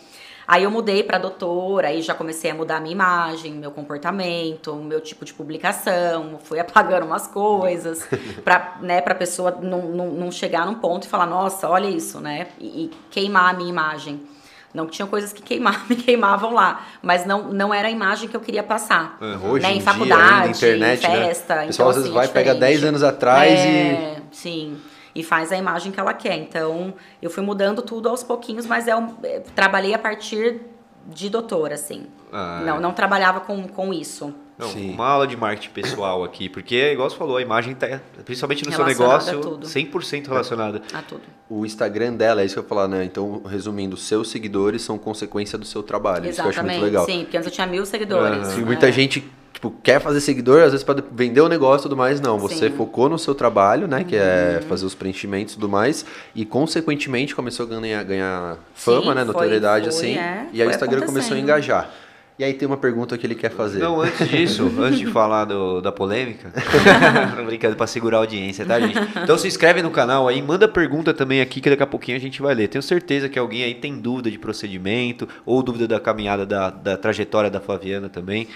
Aí eu mudei para doutora, aí já comecei a mudar a minha imagem, meu comportamento, meu tipo de publicação, fui apagando umas coisas para né, a pessoa não, não, não, chegar num ponto e falar, nossa, olha isso, né? E, e queimar a minha imagem. Não tinham coisas que queimavam, me queimavam lá, mas não, não era a imagem que eu queria passar. É, hoje né? em, em faculdade, dia, internet, em né? festa. Né? O pessoal então, às vezes assim, vai, pega 10 anos atrás é, e. Sim e faz a imagem que ela quer. Então, eu fui mudando tudo aos pouquinhos, mas é um, é, trabalhei a partir de doutora, assim. Ah, não, é. não trabalhava com, com isso. Não, Sim. uma aula de marketing pessoal aqui, porque, igual você falou, a imagem está, principalmente no seu negócio, 100% relacionada. A tudo. O Instagram dela, é isso que eu ia falar, né? Então, resumindo, seus seguidores são consequência do seu trabalho. Exatamente, isso que eu acho muito legal. Sim, porque antes eu tinha mil seguidores. Uhum. Muita é. gente tipo, quer fazer seguidor, às vezes para vender o negócio e tudo mais, não. Você Sim. focou no seu trabalho, né? Que é uhum. fazer os preenchimentos e tudo mais. E, consequentemente, começou a ganhar, ganhar fama, Sim, né? Notoriedade, assim. É, e aí o Instagram começou a engajar. E aí tem uma pergunta que ele quer fazer. Não, antes disso, antes de falar do, da polêmica, brincando para segurar a audiência, tá, gente? Então se inscreve no canal aí, manda pergunta também aqui que daqui a pouquinho a gente vai ler. Tenho certeza que alguém aí tem dúvida de procedimento ou dúvida da caminhada da, da trajetória da Flaviana também.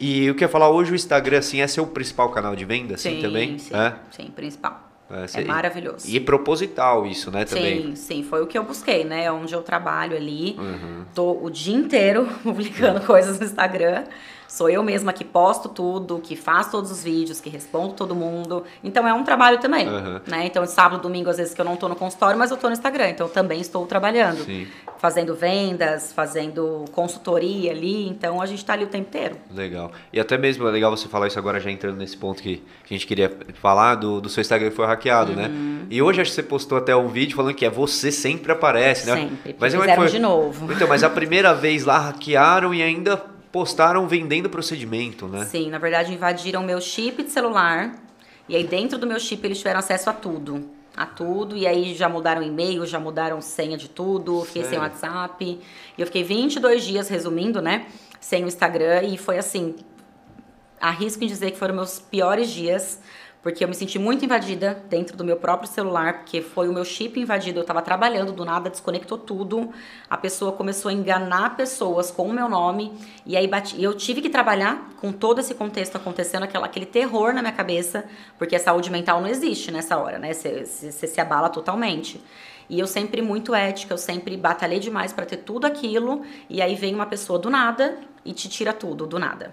E eu queria falar hoje o Instagram, assim, é seu principal canal de venda, assim, sim, também? Sim, é? sim, principal. É, é maravilhoso. E, e proposital isso, né, também? Sim, sim, foi o que eu busquei, né? Onde eu trabalho ali, uhum. tô o dia inteiro publicando coisas no Instagram. Sou eu mesma que posto tudo, que faço todos os vídeos, que respondo todo mundo. Então é um trabalho também, uhum. né? Então sábado, domingo, às vezes que eu não tô no consultório, mas eu tô no Instagram, então eu também estou trabalhando. Sim. Fazendo vendas, fazendo consultoria ali, então a gente tá ali o tempo inteiro. Legal. E até mesmo é legal você falar isso agora, já entrando nesse ponto que a gente queria falar, do, do seu Instagram que foi hackeado, né? uhum. né? E hoje acho que você postou até um vídeo falando que é você sempre aparece, né? Sempre. Mas é fizeram foi... de novo. Então, mas a primeira vez lá hackearam e ainda postaram vendendo procedimento, né? Sim, na verdade invadiram meu chip de celular e aí dentro do meu chip eles tiveram acesso a tudo. A tudo, e aí já mudaram e-mail, já mudaram senha de tudo, fiquei sem WhatsApp. E eu fiquei 22 dias, resumindo, né? Sem o Instagram, e foi assim. Arrisco em dizer que foram meus piores dias, porque eu me senti muito invadida dentro do meu próprio celular, porque foi o meu chip invadido, eu estava trabalhando, do nada desconectou tudo, a pessoa começou a enganar pessoas com o meu nome, e aí bati, eu tive que trabalhar com todo esse contexto acontecendo, aquela, aquele terror na minha cabeça, porque a saúde mental não existe nessa hora, né? Você se abala totalmente. E eu sempre muito ética, eu sempre batalhei demais para ter tudo aquilo, e aí vem uma pessoa do nada e te tira tudo, do nada.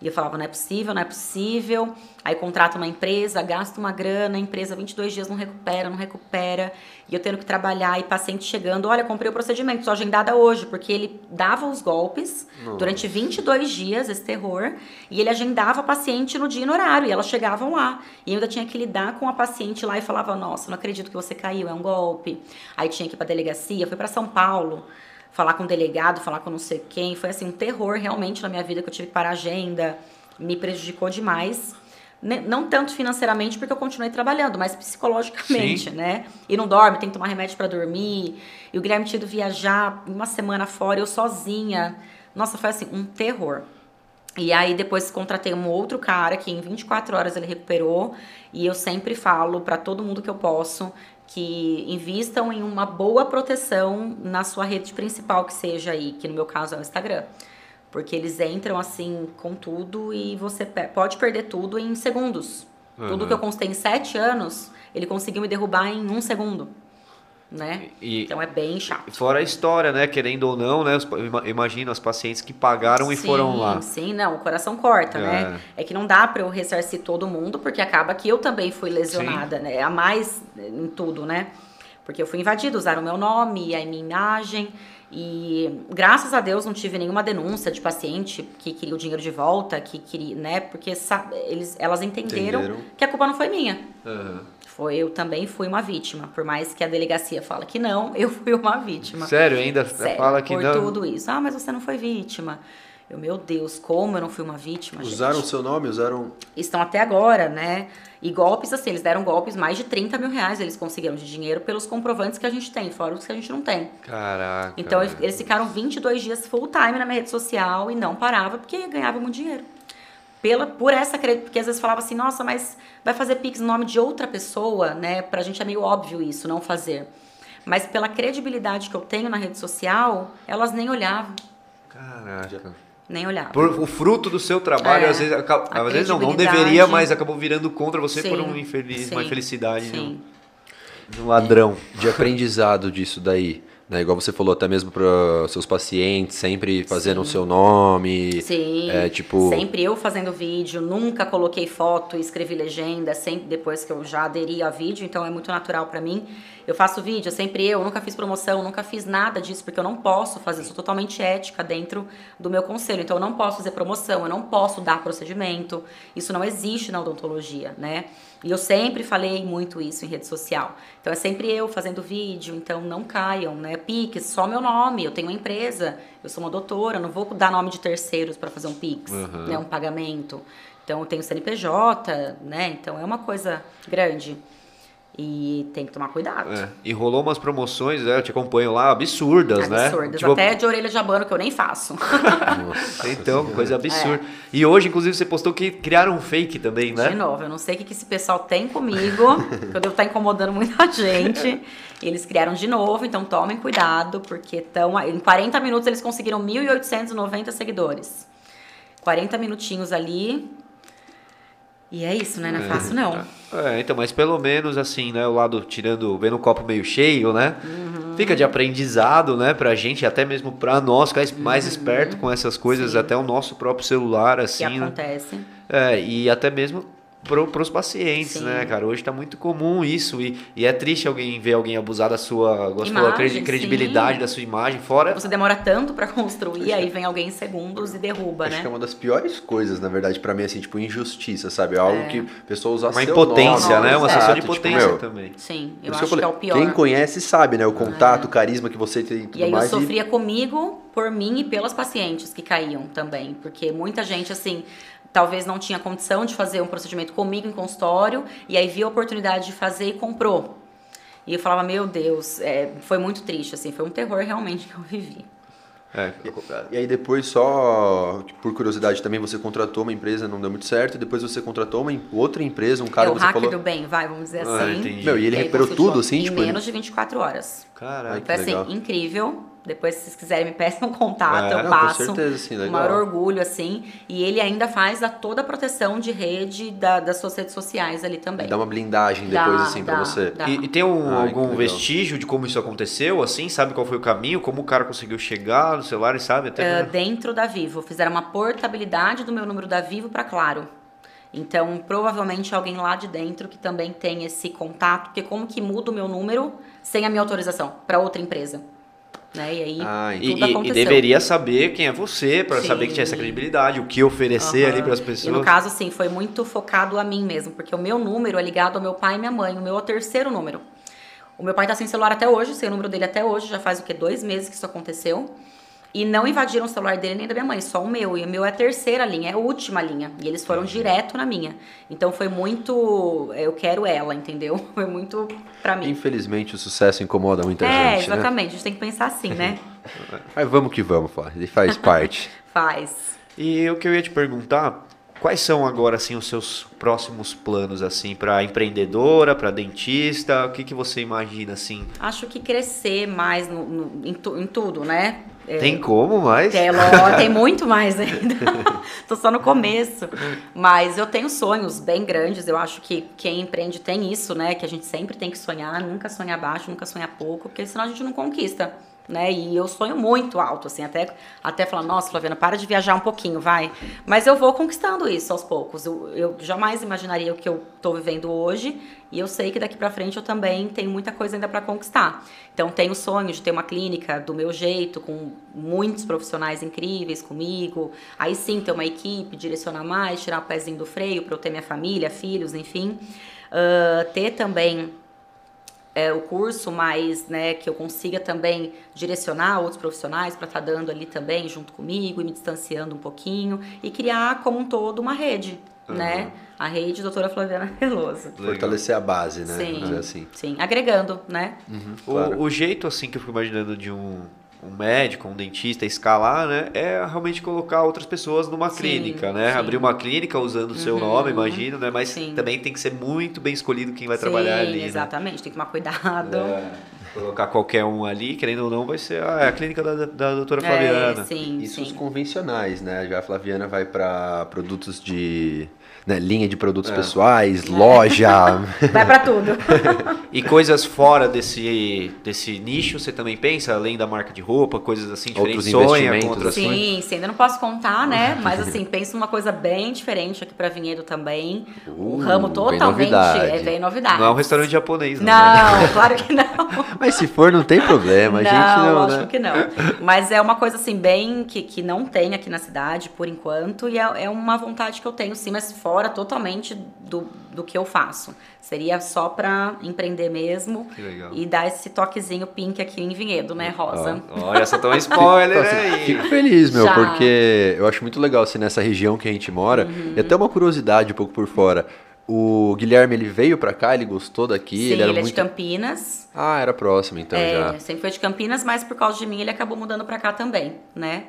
E eu falava, não é possível, não é possível. Aí contrata uma empresa, gasta uma grana, a empresa 22 dias não recupera, não recupera. E eu tendo que trabalhar e paciente chegando, olha, comprei o procedimento, sou agendada hoje, porque ele dava os golpes Nossa. durante 22 dias, esse terror, e ele agendava a paciente no dia e no horário, e elas chegavam lá. E eu ainda tinha que lidar com a paciente lá e falava, nossa, não acredito que você caiu, é um golpe. Aí tinha que ir pra delegacia, fui para São Paulo falar com o delegado, falar com não sei quem. Foi assim um terror realmente na minha vida que eu tive que parar a agenda, me prejudicou demais. Não tanto financeiramente, porque eu continuei trabalhando, mas psicologicamente, Sim. né? E não dorme, tem que tomar remédio para dormir. E o Guilherme tinha ido viajar uma semana fora, eu sozinha. Nossa, foi assim, um terror. E aí depois contratei um outro cara que em 24 horas ele recuperou. E eu sempre falo para todo mundo que eu posso que invistam em uma boa proteção na sua rede principal, que seja aí, que no meu caso é o Instagram. Porque eles entram assim com tudo e você pode perder tudo em segundos. Uhum. Tudo que eu constei em sete anos, ele conseguiu me derrubar em um segundo né? E, então é bem chato. Fora a história, né? Querendo ou não, né? Imagina as pacientes que pagaram sim, e foram lá. Sim, não, o coração corta, né? é. né? É que não dá para eu ressarcir todo mundo, porque acaba que eu também fui lesionada, sim. né? A mais em tudo, né? Porque eu fui invadida, usaram o meu nome, a minha imagem. E graças a Deus não tive nenhuma denúncia de paciente que queria o dinheiro de volta, que queria, né? Porque eles, elas entenderam, entenderam, que a culpa não foi minha. Uhum. Foi, eu também fui uma vítima. Por mais que a delegacia fala que não, eu fui uma vítima. Sério, ainda Sério, fala que por não. Por tudo isso. Ah, mas você não foi vítima. Eu, meu Deus, como eu não fui uma vítima? Usaram o seu nome? Usaram. Estão até agora, né? E golpes, assim, eles deram golpes, mais de 30 mil reais eles conseguiram de dinheiro pelos comprovantes que a gente tem, fora os que a gente não tem. Caraca. Então eles ficaram 22 dias full time na minha rede social e não parava porque ganhavam muito dinheiro pela por essa porque às vezes falava assim, nossa, mas vai fazer pix no nome de outra pessoa, né? Pra gente é meio óbvio isso, não fazer. Mas pela credibilidade que eu tenho na rede social, elas nem olhavam. Caraca. Nem olhavam. Por o fruto do seu trabalho, é, às vezes, às vezes não, não deveria, mas acabou virando contra você sim, por um infeliz, sim, uma infelicidade. Sim. Um ladrão. De aprendizado disso daí. Né? Igual você falou, até mesmo para seus pacientes, sempre fazendo o seu nome. Sim. É, tipo... Sempre eu fazendo vídeo, nunca coloquei foto, escrevi legenda, sempre depois que eu já aderi a vídeo, então é muito natural para mim. Eu faço vídeo, sempre eu, nunca fiz promoção, nunca fiz nada disso, porque eu não posso fazer, sou totalmente ética dentro do meu conselho. Então eu não posso fazer promoção, eu não posso dar procedimento. Isso não existe na odontologia, né? E eu sempre falei muito isso em rede social. Então é sempre eu fazendo vídeo, então não caiam, né? Pix, só meu nome, eu tenho uma empresa, eu sou uma doutora, não vou dar nome de terceiros para fazer um Pix, uhum. né? Um pagamento. Então eu tenho CNPJ, né? Então é uma coisa grande. E tem que tomar cuidado. É. E rolou umas promoções, né? eu te acompanho lá, absurdas, absurdas né? Absurdas, tipo... até de orelha de abano que eu nem faço. Nossa, então, coisa absurda. É. E hoje, inclusive, você postou que criaram um fake também, né? De novo, eu não sei o que esse pessoal tem comigo, que eu devo estar incomodando muita gente. Eles criaram de novo, então tomem cuidado, porque tão, em 40 minutos eles conseguiram 1.890 seguidores. 40 minutinhos ali, e é isso, né? Não é, é fácil, não. É, então, mas pelo menos assim, né? O lado tirando, vendo o copo meio cheio, né? Uhum. Fica de aprendizado, né? Pra gente, até mesmo pra nós, ficar mais uhum. esperto com essas coisas, Sim. até o nosso próprio celular, assim. Que né? acontece. É, e até mesmo para os pacientes, Sim. né, cara? Hoje está muito comum isso e, e, é triste alguém ver alguém abusar da sua, imagem, credibilidade sim. da sua imagem fora. Você demora tanto para construir, aí vem alguém em segundos e derruba, acho né? que é uma das piores coisas, na verdade, para mim, assim, tipo injustiça, sabe? É algo é. que a pessoa usa uma impotência, nome, né? Uma sensação de impotência tipo, meu, também. Sim, eu acho que é o pior. Quem conhece sabe, né? O contato, o carisma que você tem e tudo e aí mais. eu sofria e... comigo, por mim e pelas pacientes que caíam também, porque muita gente assim talvez não tinha condição de fazer um procedimento comigo em consultório e aí viu a oportunidade de fazer e comprou. E eu falava, meu Deus, é, foi muito triste, assim, foi um terror realmente que eu vivi. É. E, aí depois só, por curiosidade também, você contratou uma empresa, não deu muito certo, depois você contratou uma outra empresa, um cara é, que você hacker falou... do bem, vai, vamos dizer ah, assim. Entendi. Meu, e ele e recuperou tudo, assim? Em tipo, menos de 24 horas. Caraca, Foi assim, legal. incrível. Depois, se vocês quiserem, me peçam um contato, é, eu passo. Com certeza, sim, legal. O maior orgulho, assim. E ele ainda faz a toda a proteção de rede da, das suas redes sociais ali também. Dá uma blindagem depois, dá, assim, dá, pra você. E, e, tem um, Ai, algum vestígio de como isso aconteceu, assim? Sabe qual foi o caminho? Como o cara conseguiu chegar no celular e sabe? Até uh, dentro da Vivo. Fizeram uma portabilidade do meu número da Vivo para Claro. Então, provavelmente alguém lá de dentro que também tem esse contato, porque como que muda o meu número sem a minha autorização para outra empresa? Né? E aí ah, e. E deveria saber quem é você para saber que tinha essa credibilidade, o que oferecer uhum. ali para as pessoas. E no caso, sim, foi muito focado a mim mesmo, porque o meu número é ligado ao meu pai e minha mãe, o meu é o terceiro número. O meu pai está sem celular até hoje, sem o número dele até hoje, já faz o que dois meses que isso aconteceu. E não invadiram o celular dele nem da minha mãe, só o meu. E o meu é a terceira linha, é a última linha. E eles foram direto na minha. Então foi muito. Eu quero ela, entendeu? Foi muito pra mim. Infelizmente o sucesso incomoda muita é, gente. É, exatamente. Né? A gente tem que pensar assim, né? Mas vamos que vamos, Flávia. Ele faz parte. faz. E o que eu ia te perguntar Quais são agora assim os seus próximos planos assim para empreendedora, para dentista? O que, que você imagina assim? Acho que crescer mais no, no em, tu, em, tudo, né? É, tem como mais? Tem, tem muito mais ainda. Tô só no começo. Mas eu tenho sonhos bem grandes. Eu acho que quem empreende tem isso, né? Que a gente sempre tem que sonhar, nunca sonhar baixo, nunca sonhar pouco, porque senão a gente não conquista né? E eu sonho muito alto, assim, até, até falar, nossa, Flaviana, para de viajar um pouquinho, vai. Mas eu vou conquistando isso aos poucos. Eu, eu jamais imaginaria o que eu estou vivendo hoje e eu sei que daqui para frente eu também tenho muita coisa ainda para conquistar. Então, tenho o sonho de ter uma clínica do meu jeito, com muitos profissionais incríveis comigo. Aí sim, ter uma equipe, direcionar mais, tirar o pezinho do freio para eu ter minha família, filhos, enfim. Uh, ter também é, o curso, mas né, que eu consiga também direcionar outros profissionais para estar tá dando ali também junto comigo e me distanciando um pouquinho e criar como um todo uma rede, uhum. né? A rede doutora Flaviana Veloso. Fortalecer a base, né? Sim, assim. sim, agregando, né? Uhum, claro. o, o jeito assim que eu fico imaginando de um um médico, um dentista escalar, né, é realmente colocar outras pessoas numa sim, clínica, né? Sim. Abrir uma clínica usando o seu uhum, nome, imagino, né? Mas sim. também tem que ser muito bem escolhido quem vai trabalhar ali. Né? Exatamente, né? tem que tomar cuidado. É, colocar qualquer um ali, querendo ou não, vai ser ah, é a clínica da, da doutora é, Flaviana. É, sim, Isso os convencionais, né? Já a Flaviana vai para produtos de né, linha de produtos é. pessoais, loja. Vai para tudo. e coisas fora desse, desse nicho, você também pensa, além da marca de roupa, coisas assim? Outros investimentos? Outras sim, sim, ainda não posso contar, né? Mas assim, penso numa coisa bem diferente aqui para Vinhedo também. Uh, um ramo totalmente. É bem novidade. Não é um restaurante japonês, não. Não, né? claro que não. Mas se for, não tem problema. A não, gente não. Lógico né? que não. Mas é uma coisa assim, bem que, que não tem aqui na cidade, por enquanto, e é, é uma vontade que eu tenho, sim, mas fora fora totalmente do, do que eu faço. Seria só para empreender mesmo e dar esse toquezinho pink aqui em Vinhedo, né, Rosa? olha, só tão spoiler aí. Fico feliz, meu, Já. porque eu acho muito legal assim, nessa região que a gente mora. Uhum. E até uma curiosidade um pouco por fora. O Guilherme, ele veio para cá, ele gostou daqui? Sim, ele, era ele é muito... de Campinas. Ah, era próximo então é, já. sempre foi de Campinas, mas por causa de mim ele acabou mudando para cá também, né?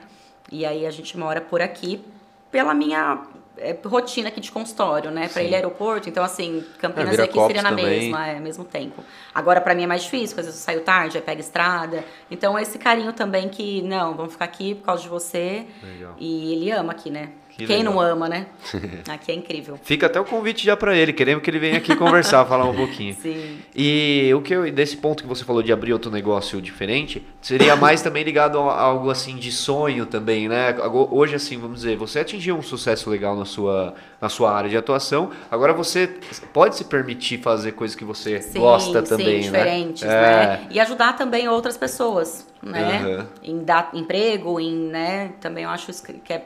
E aí a gente mora por aqui pela minha é, rotina aqui de consultório, né? Para ele aeroporto, então assim, Campinas é, e aqui seria na também. mesma, é, mesmo tempo. Agora para mim é mais difícil, porque às vezes eu saio tarde, aí pego estrada. Então esse carinho também que, não, vamos ficar aqui por causa de você. Legal. E ele ama aqui, né? Que Quem legal. não ama, né? Aqui é incrível. Fica até o convite já para ele, queremos que ele venha aqui conversar, falar um pouquinho. Sim. E o que eu, desse ponto que você falou de abrir outro negócio diferente, seria mais também ligado a algo assim de sonho também, né? Hoje assim, vamos dizer, você atingiu um sucesso legal na sua na sua área de atuação, agora você pode se permitir fazer coisas que você sim, gosta também, sim, né? diferentes, né? É. E ajudar também outras pessoas, né? Uhum. Em dar emprego, em, né? Também eu acho que é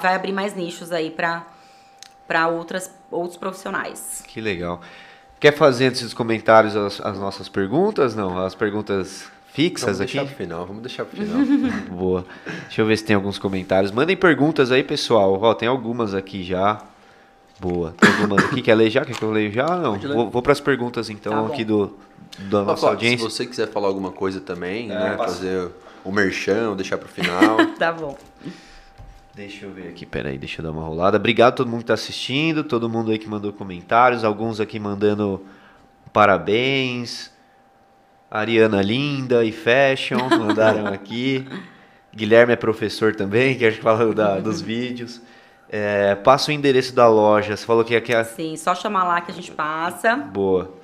vai abrir mais nichos aí para para outras outros profissionais. Que legal. Quer fazer antes dos comentários as, as nossas perguntas? Não, as perguntas fixas vamos aqui? Deixar pro final, vamos deixar pro final. Boa. Deixa eu ver se tem alguns comentários. Mandem perguntas aí, pessoal. Ó, tem algumas aqui já. Boa. Tem algumas aqui. Quer ler já? Quer que eu leia já? Não. Vou, vou para as perguntas então tá aqui do, da nossa audiência. Se você quiser falar alguma coisa também, é, né? Fazer o merchan, deixar pro final. tá bom. Deixa eu ver aqui, peraí, deixa eu dar uma rolada. Obrigado a todo mundo que está assistindo, todo mundo aí que mandou comentários, alguns aqui mandando parabéns. Ariana Linda e Fashion mandaram aqui. Guilherme é professor também, que a gente fala da, dos vídeos. É, passa o endereço da loja. Você falou que aqui é. Sim, só chamar lá que a gente passa. Boa.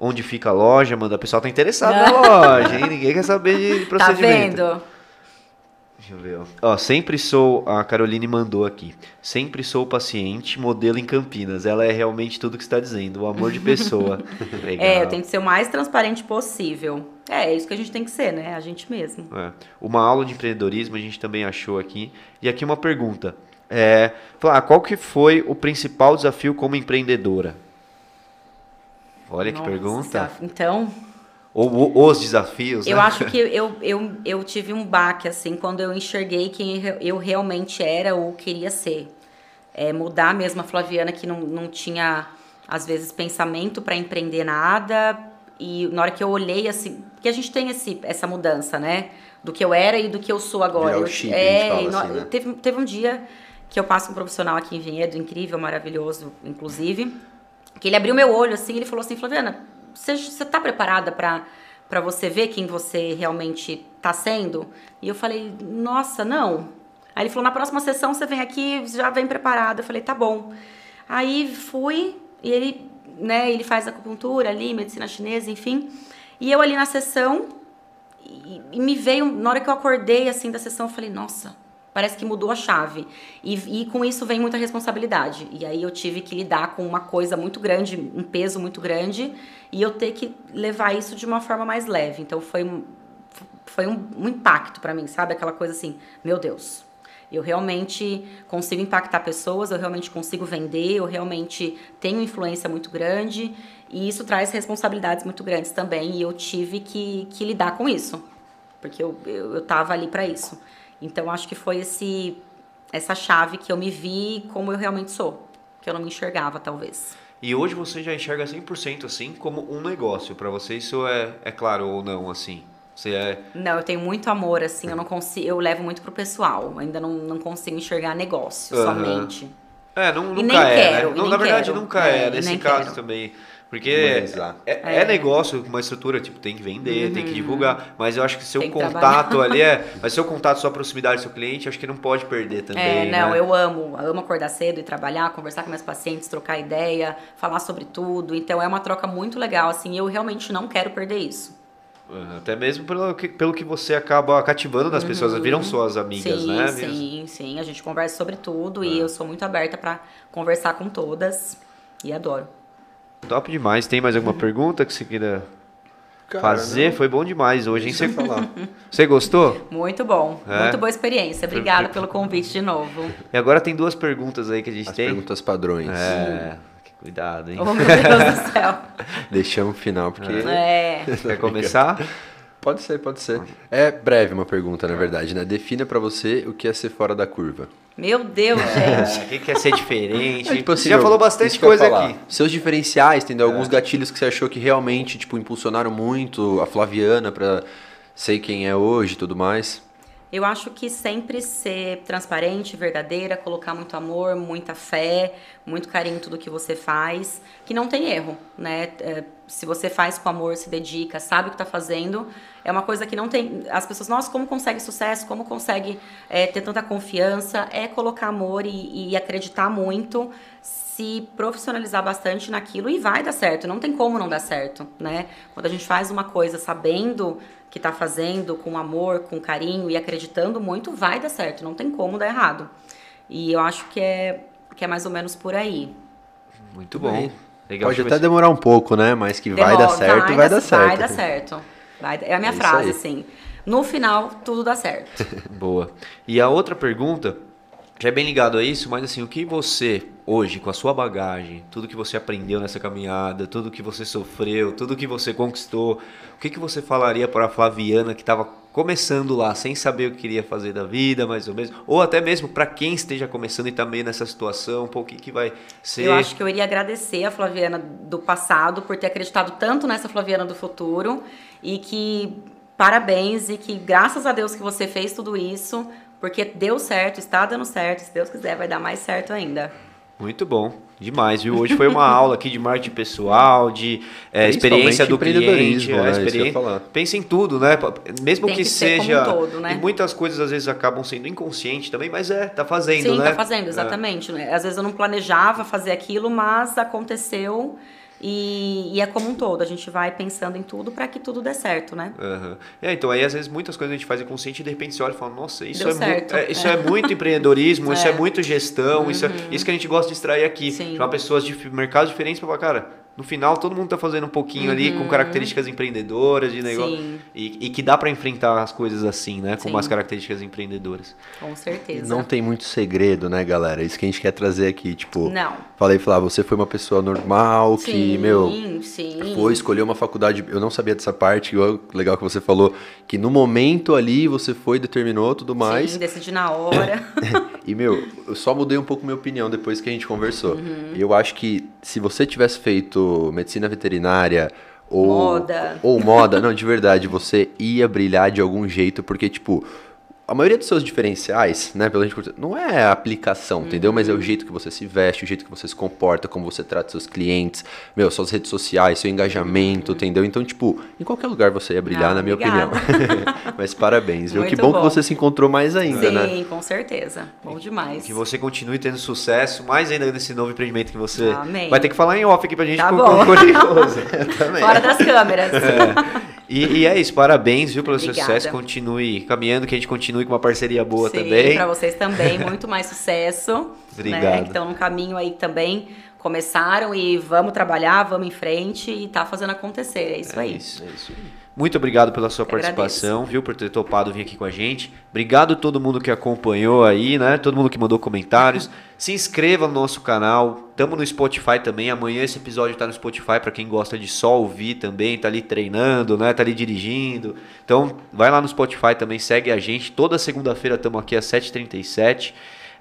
Onde fica a loja, manda. O pessoal tá interessado na loja, hein? Ninguém quer saber de procedimento. Tá vendo? Deixa eu ver, ó. ó. Sempre sou. A Caroline mandou aqui. Sempre sou paciente, modelo em Campinas. Ela é realmente tudo que está dizendo. O amor de pessoa. Legal. É, eu tenho que ser o mais transparente possível. É, é isso que a gente tem que ser, né? A gente mesmo. É. Uma aula de empreendedorismo a gente também achou aqui. E aqui uma pergunta. É, falar, qual que foi o principal desafio como empreendedora? Olha Nossa, que pergunta. Então, ou os desafios? Eu né? acho que eu, eu, eu tive um baque, assim, quando eu enxerguei quem eu realmente era ou queria ser. É, mudar mesmo a Flaviana, que não, não tinha, às vezes, pensamento para empreender nada. E na hora que eu olhei, assim, porque a gente tem esse, essa mudança, né? Do que eu era e do que eu sou agora. Chip, é, assim, né? teve, teve um dia que eu passo um profissional aqui em Vinhedo, incrível, maravilhoso, inclusive, que ele abriu meu olho assim, ele falou assim, Flaviana, você, você tá preparada para para você ver quem você realmente tá sendo? E eu falei, nossa, não. Aí ele falou, na próxima sessão você vem aqui, já vem preparada. Eu falei, tá bom. Aí fui, e ele, né, ele faz acupuntura ali, medicina chinesa, enfim. E eu ali na sessão, e, e me veio, na hora que eu acordei assim da sessão, eu falei, nossa, parece que mudou a chave. E, e, com isso vem muita responsabilidade. E aí eu tive que lidar com uma coisa muito grande, um peso muito grande, e eu ter que levar isso de uma forma mais leve. Então foi, foi um, um impacto para mim, sabe? Aquela coisa assim, meu Deus. Eu realmente consigo impactar pessoas, eu realmente consigo vender, eu realmente tenho influência muito grande e isso traz responsabilidades muito grandes também e eu tive que, que lidar com isso, porque eu, eu, eu tava ali para isso. Então acho que foi esse essa chave que eu me vi como eu realmente sou, que eu não me enxergava talvez. E hoje você já enxerga 100% assim como um negócio. Para você isso é, é claro ou não assim? Você é... Não, eu tenho muito amor, assim, eu não consigo, eu levo muito pro pessoal. Ainda não, não consigo enxergar negócio uhum. somente. É, não, nunca é, quero, né? Não, na verdade quero. nunca é, é nesse caso quero. também. Porque é, é, é, negócio com uma estrutura, tipo, tem que vender, uhum. tem que uhum. divulgar. Mas eu acho que seu contato ali é. Mas seu contato, sua proximidade, seu cliente, acho que não pode perder também. É, não, né? eu amo. Eu amo acordar cedo e trabalhar, conversar com meus pacientes, trocar ideia, falar sobre tudo. Então é uma troca muito legal, assim. Eu realmente não quero perder isso. Até mesmo pelo que, pelo que você acaba cativando das uhum. pessoas, viram suas amigas, sim, né? Sim, sim, a gente conversa sobre tudo e é. eu sou muito aberta para conversar com todas e adoro. Top demais. Tem mais alguma pergunta que você queira Cara, fazer? Não. Foi bom demais hoje, hein? Você falar. Você gostou? Muito bom. É? Muito boa experiência. Obrigada pelo convite de novo. E agora tem duas perguntas aí que a gente As tem. perguntas padrões. É. Cuidado, hein? Oh, meu Deus do céu. Deixamos o final, porque. É. Quer começar? Pode ser, pode ser. É breve uma pergunta, na verdade, né? Defina para você o que é ser fora da curva. Meu Deus, é, gente. O que é ser diferente? É, tipo assim, você já falou bastante coisa aqui. Seus diferenciais, entendeu? Alguns é. gatilhos que você achou que realmente, tipo, impulsionaram muito a Flaviana para ser quem é hoje e tudo mais. Eu acho que sempre ser transparente, verdadeira, colocar muito amor, muita fé, muito carinho em tudo que você faz, que não tem erro, né? É, se você faz com amor, se dedica, sabe o que está fazendo, é uma coisa que não tem. As pessoas, nossa, como consegue sucesso, como consegue é, ter tanta confiança? É colocar amor e, e acreditar muito, se profissionalizar bastante naquilo e vai dar certo. Não tem como não dar certo, né? Quando a gente faz uma coisa sabendo que está fazendo com amor, com carinho e acreditando muito, vai dar certo, não tem como dar errado. E eu acho que é, que é mais ou menos por aí. Muito bom. Legal Pode até demorar um pouco, né? Mas que Demora, vai dar certo, vai, vai dar certo. Vai dar certo. Vai, é a minha é frase, assim. No final, tudo dá certo. Boa. E a outra pergunta, já é bem ligado a isso, mas assim, o que você hoje, com a sua bagagem, tudo que você aprendeu nessa caminhada, tudo que você sofreu, tudo que você conquistou, o que, que você falaria para a Flaviana que estava começando lá, sem saber o que queria fazer da vida, mais ou menos, ou até mesmo para quem esteja começando e também nessa situação, um o que, que vai ser? Eu acho que eu iria agradecer a Flaviana do passado por ter acreditado tanto nessa Flaviana do futuro e que parabéns e que graças a Deus que você fez tudo isso, porque deu certo, está dando certo, se Deus quiser vai dar mais certo ainda. Muito bom, demais, viu? Hoje foi uma aula aqui de marketing pessoal, de é, experiência do cliente, né? experiência. Pensa em tudo, né? Mesmo que, que seja, todo, né? e muitas coisas às vezes acabam sendo inconsciente também, mas é, tá fazendo, Sim, né? tá fazendo, exatamente. É. Às vezes eu não planejava fazer aquilo, mas aconteceu e, e, é como um todo, a gente vai pensando em tudo para que tudo dê certo, né? Uhum. É, então aí às vezes muitas coisas a gente faz inconsciente e de repente você olha e fala, nossa, isso, é, é, isso é. é. muito empreendedorismo, isso é, é muito gestão, uhum. isso, é, uhum. isso que a gente gosta de extrair aqui. Sim. Chamar pessoas de mercados diferentes para falar, cara, no final todo mundo está fazendo um pouquinho uhum. ali com uhum. características empreendedoras de negócio e, e, que dá para enfrentar as coisas assim, né, com Sim. umas características empreendedoras. Com certeza. Não tem muito segredo, né, galera? Isso que a gente quer trazer aqui, tipo, não. Falei, falar, você foi uma pessoa normal sim, que, meu, sim. foi escolher uma faculdade, eu não sabia dessa parte, legal que você falou que no momento ali você foi, determinou tudo mais. Sim, decidi na hora. e meu, eu só mudei um pouco minha opinião depois que a gente conversou. Uhum. E eu acho que se você tivesse feito medicina veterinária ou moda. ou moda, não, de verdade, você ia brilhar de algum jeito, porque tipo, a maioria dos seus diferenciais, né, pela gente, não é a aplicação, uhum. entendeu? Mas é o jeito que você se veste, o jeito que você se comporta, como você trata seus clientes, meu, suas redes sociais, seu engajamento, uhum. entendeu? Então, tipo, em qualquer lugar você ia brilhar, ah, na minha obrigada. opinião. Mas parabéns, viu? Muito que bom, bom, que você se encontrou mais ainda, Sim, né? Sim, com certeza. Bom demais. Que você continue tendo sucesso, mais ainda nesse novo empreendimento que você Amém. vai ter que falar em off aqui pra gente tá com, bom. curioso. Fora das câmeras. É. E, e, é isso, parabéns, viu, pelo Obrigada. seu sucesso. Continue caminhando, que a gente continue com uma parceria boa Sim, também. para vocês também, muito mais sucesso. Né, Obrigado. Né, que estão no caminho aí também. Começaram e vamos trabalhar, vamos em frente e tá fazendo acontecer. É isso é aí. Isso, é isso. Muito obrigado pela sua Eu participação, agradeço. viu, por ter topado vir aqui com a gente. Obrigado a todo mundo que acompanhou aí, né? Todo mundo que mandou comentários. Se inscreva no nosso canal. Tamo no Spotify também. Amanhã esse episódio tá no Spotify para quem gosta de só ouvir também, tá ali treinando, né? Tá ali dirigindo. Então, vai lá no Spotify também, segue a gente. Toda segunda-feira estamos aqui às 7h37.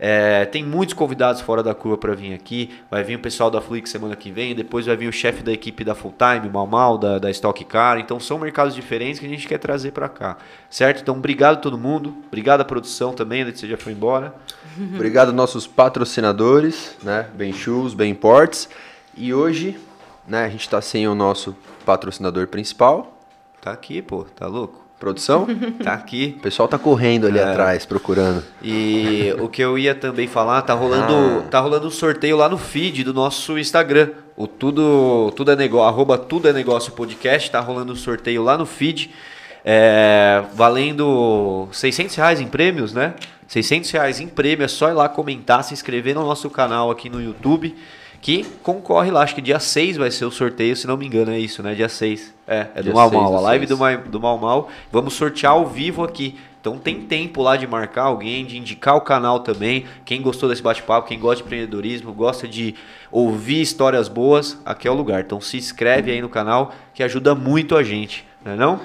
É, tem muitos convidados fora da curva para vir aqui. Vai vir o pessoal da Flix semana que vem. Depois vai vir o chefe da equipe da Full Time, Mal Mal, da, da Stock Car. Então são mercados diferentes que a gente quer trazer para cá. Certo? Então obrigado a todo mundo. Obrigado à produção também, que você já foi embora. obrigado aos nossos patrocinadores, né? Bem Shoes, Bem Ports. E hoje, né, a gente está sem o nosso patrocinador principal. Tá aqui, pô, tá louco? Produção? tá aqui. O pessoal tá correndo ali é. atrás, procurando. E o que eu ia também falar, tá rolando, ah. tá rolando um sorteio lá no feed do nosso Instagram. O tudo, tudo é negócio, arroba tudo é negócio podcast, tá rolando um sorteio lá no feed. É, valendo 600 reais em prêmios, né? 600 reais em prêmio, é só ir lá comentar, se inscrever no nosso canal aqui no YouTube que concorre lá. Acho que dia 6 vai ser o sorteio, se não me engano, é isso, né? Dia 6. É, é do Mal Mal. A live do, do Mal Mal. Vamos sortear ao vivo aqui. Então tem tempo lá de marcar alguém, de indicar o canal também. Quem gostou desse bate-papo, quem gosta de empreendedorismo, gosta de ouvir histórias boas, aqui é o lugar. Então se inscreve aí no canal que ajuda muito a gente, não é não?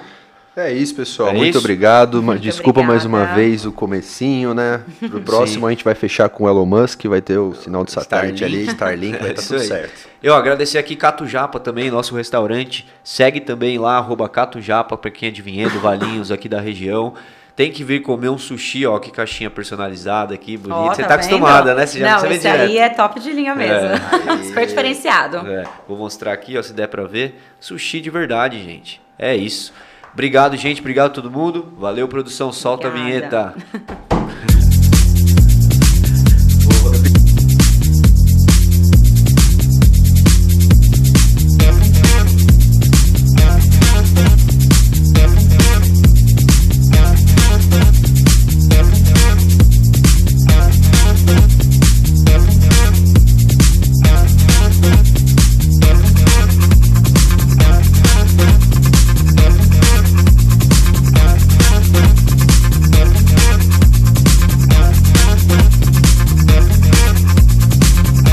É isso, pessoal. É Muito isso? obrigado. Muito Desculpa obrigada. mais uma vez o comecinho, né? Pro próximo Sim. a gente vai fechar com o Elon Musk, vai ter o sinal de satélite ali, Starlink, vai estar tá tudo aí. certo. Eu agradecer aqui Cato Japa também, nosso restaurante. Segue também lá, arroba Cato Japa, para quem é de Vinhedo, Valinhos aqui da região. Tem que vir comer um sushi, ó, que caixinha personalizada aqui, bonita. Oh, você tá, tá acostumada, né? Você já não, esse aí é top de linha mesmo. É. Super diferenciado. É. Vou mostrar aqui, ó, se der para ver. Sushi de verdade, gente. É isso. Obrigado, gente. Obrigado a todo mundo. Valeu, produção. Solta Obrigada. a vinheta.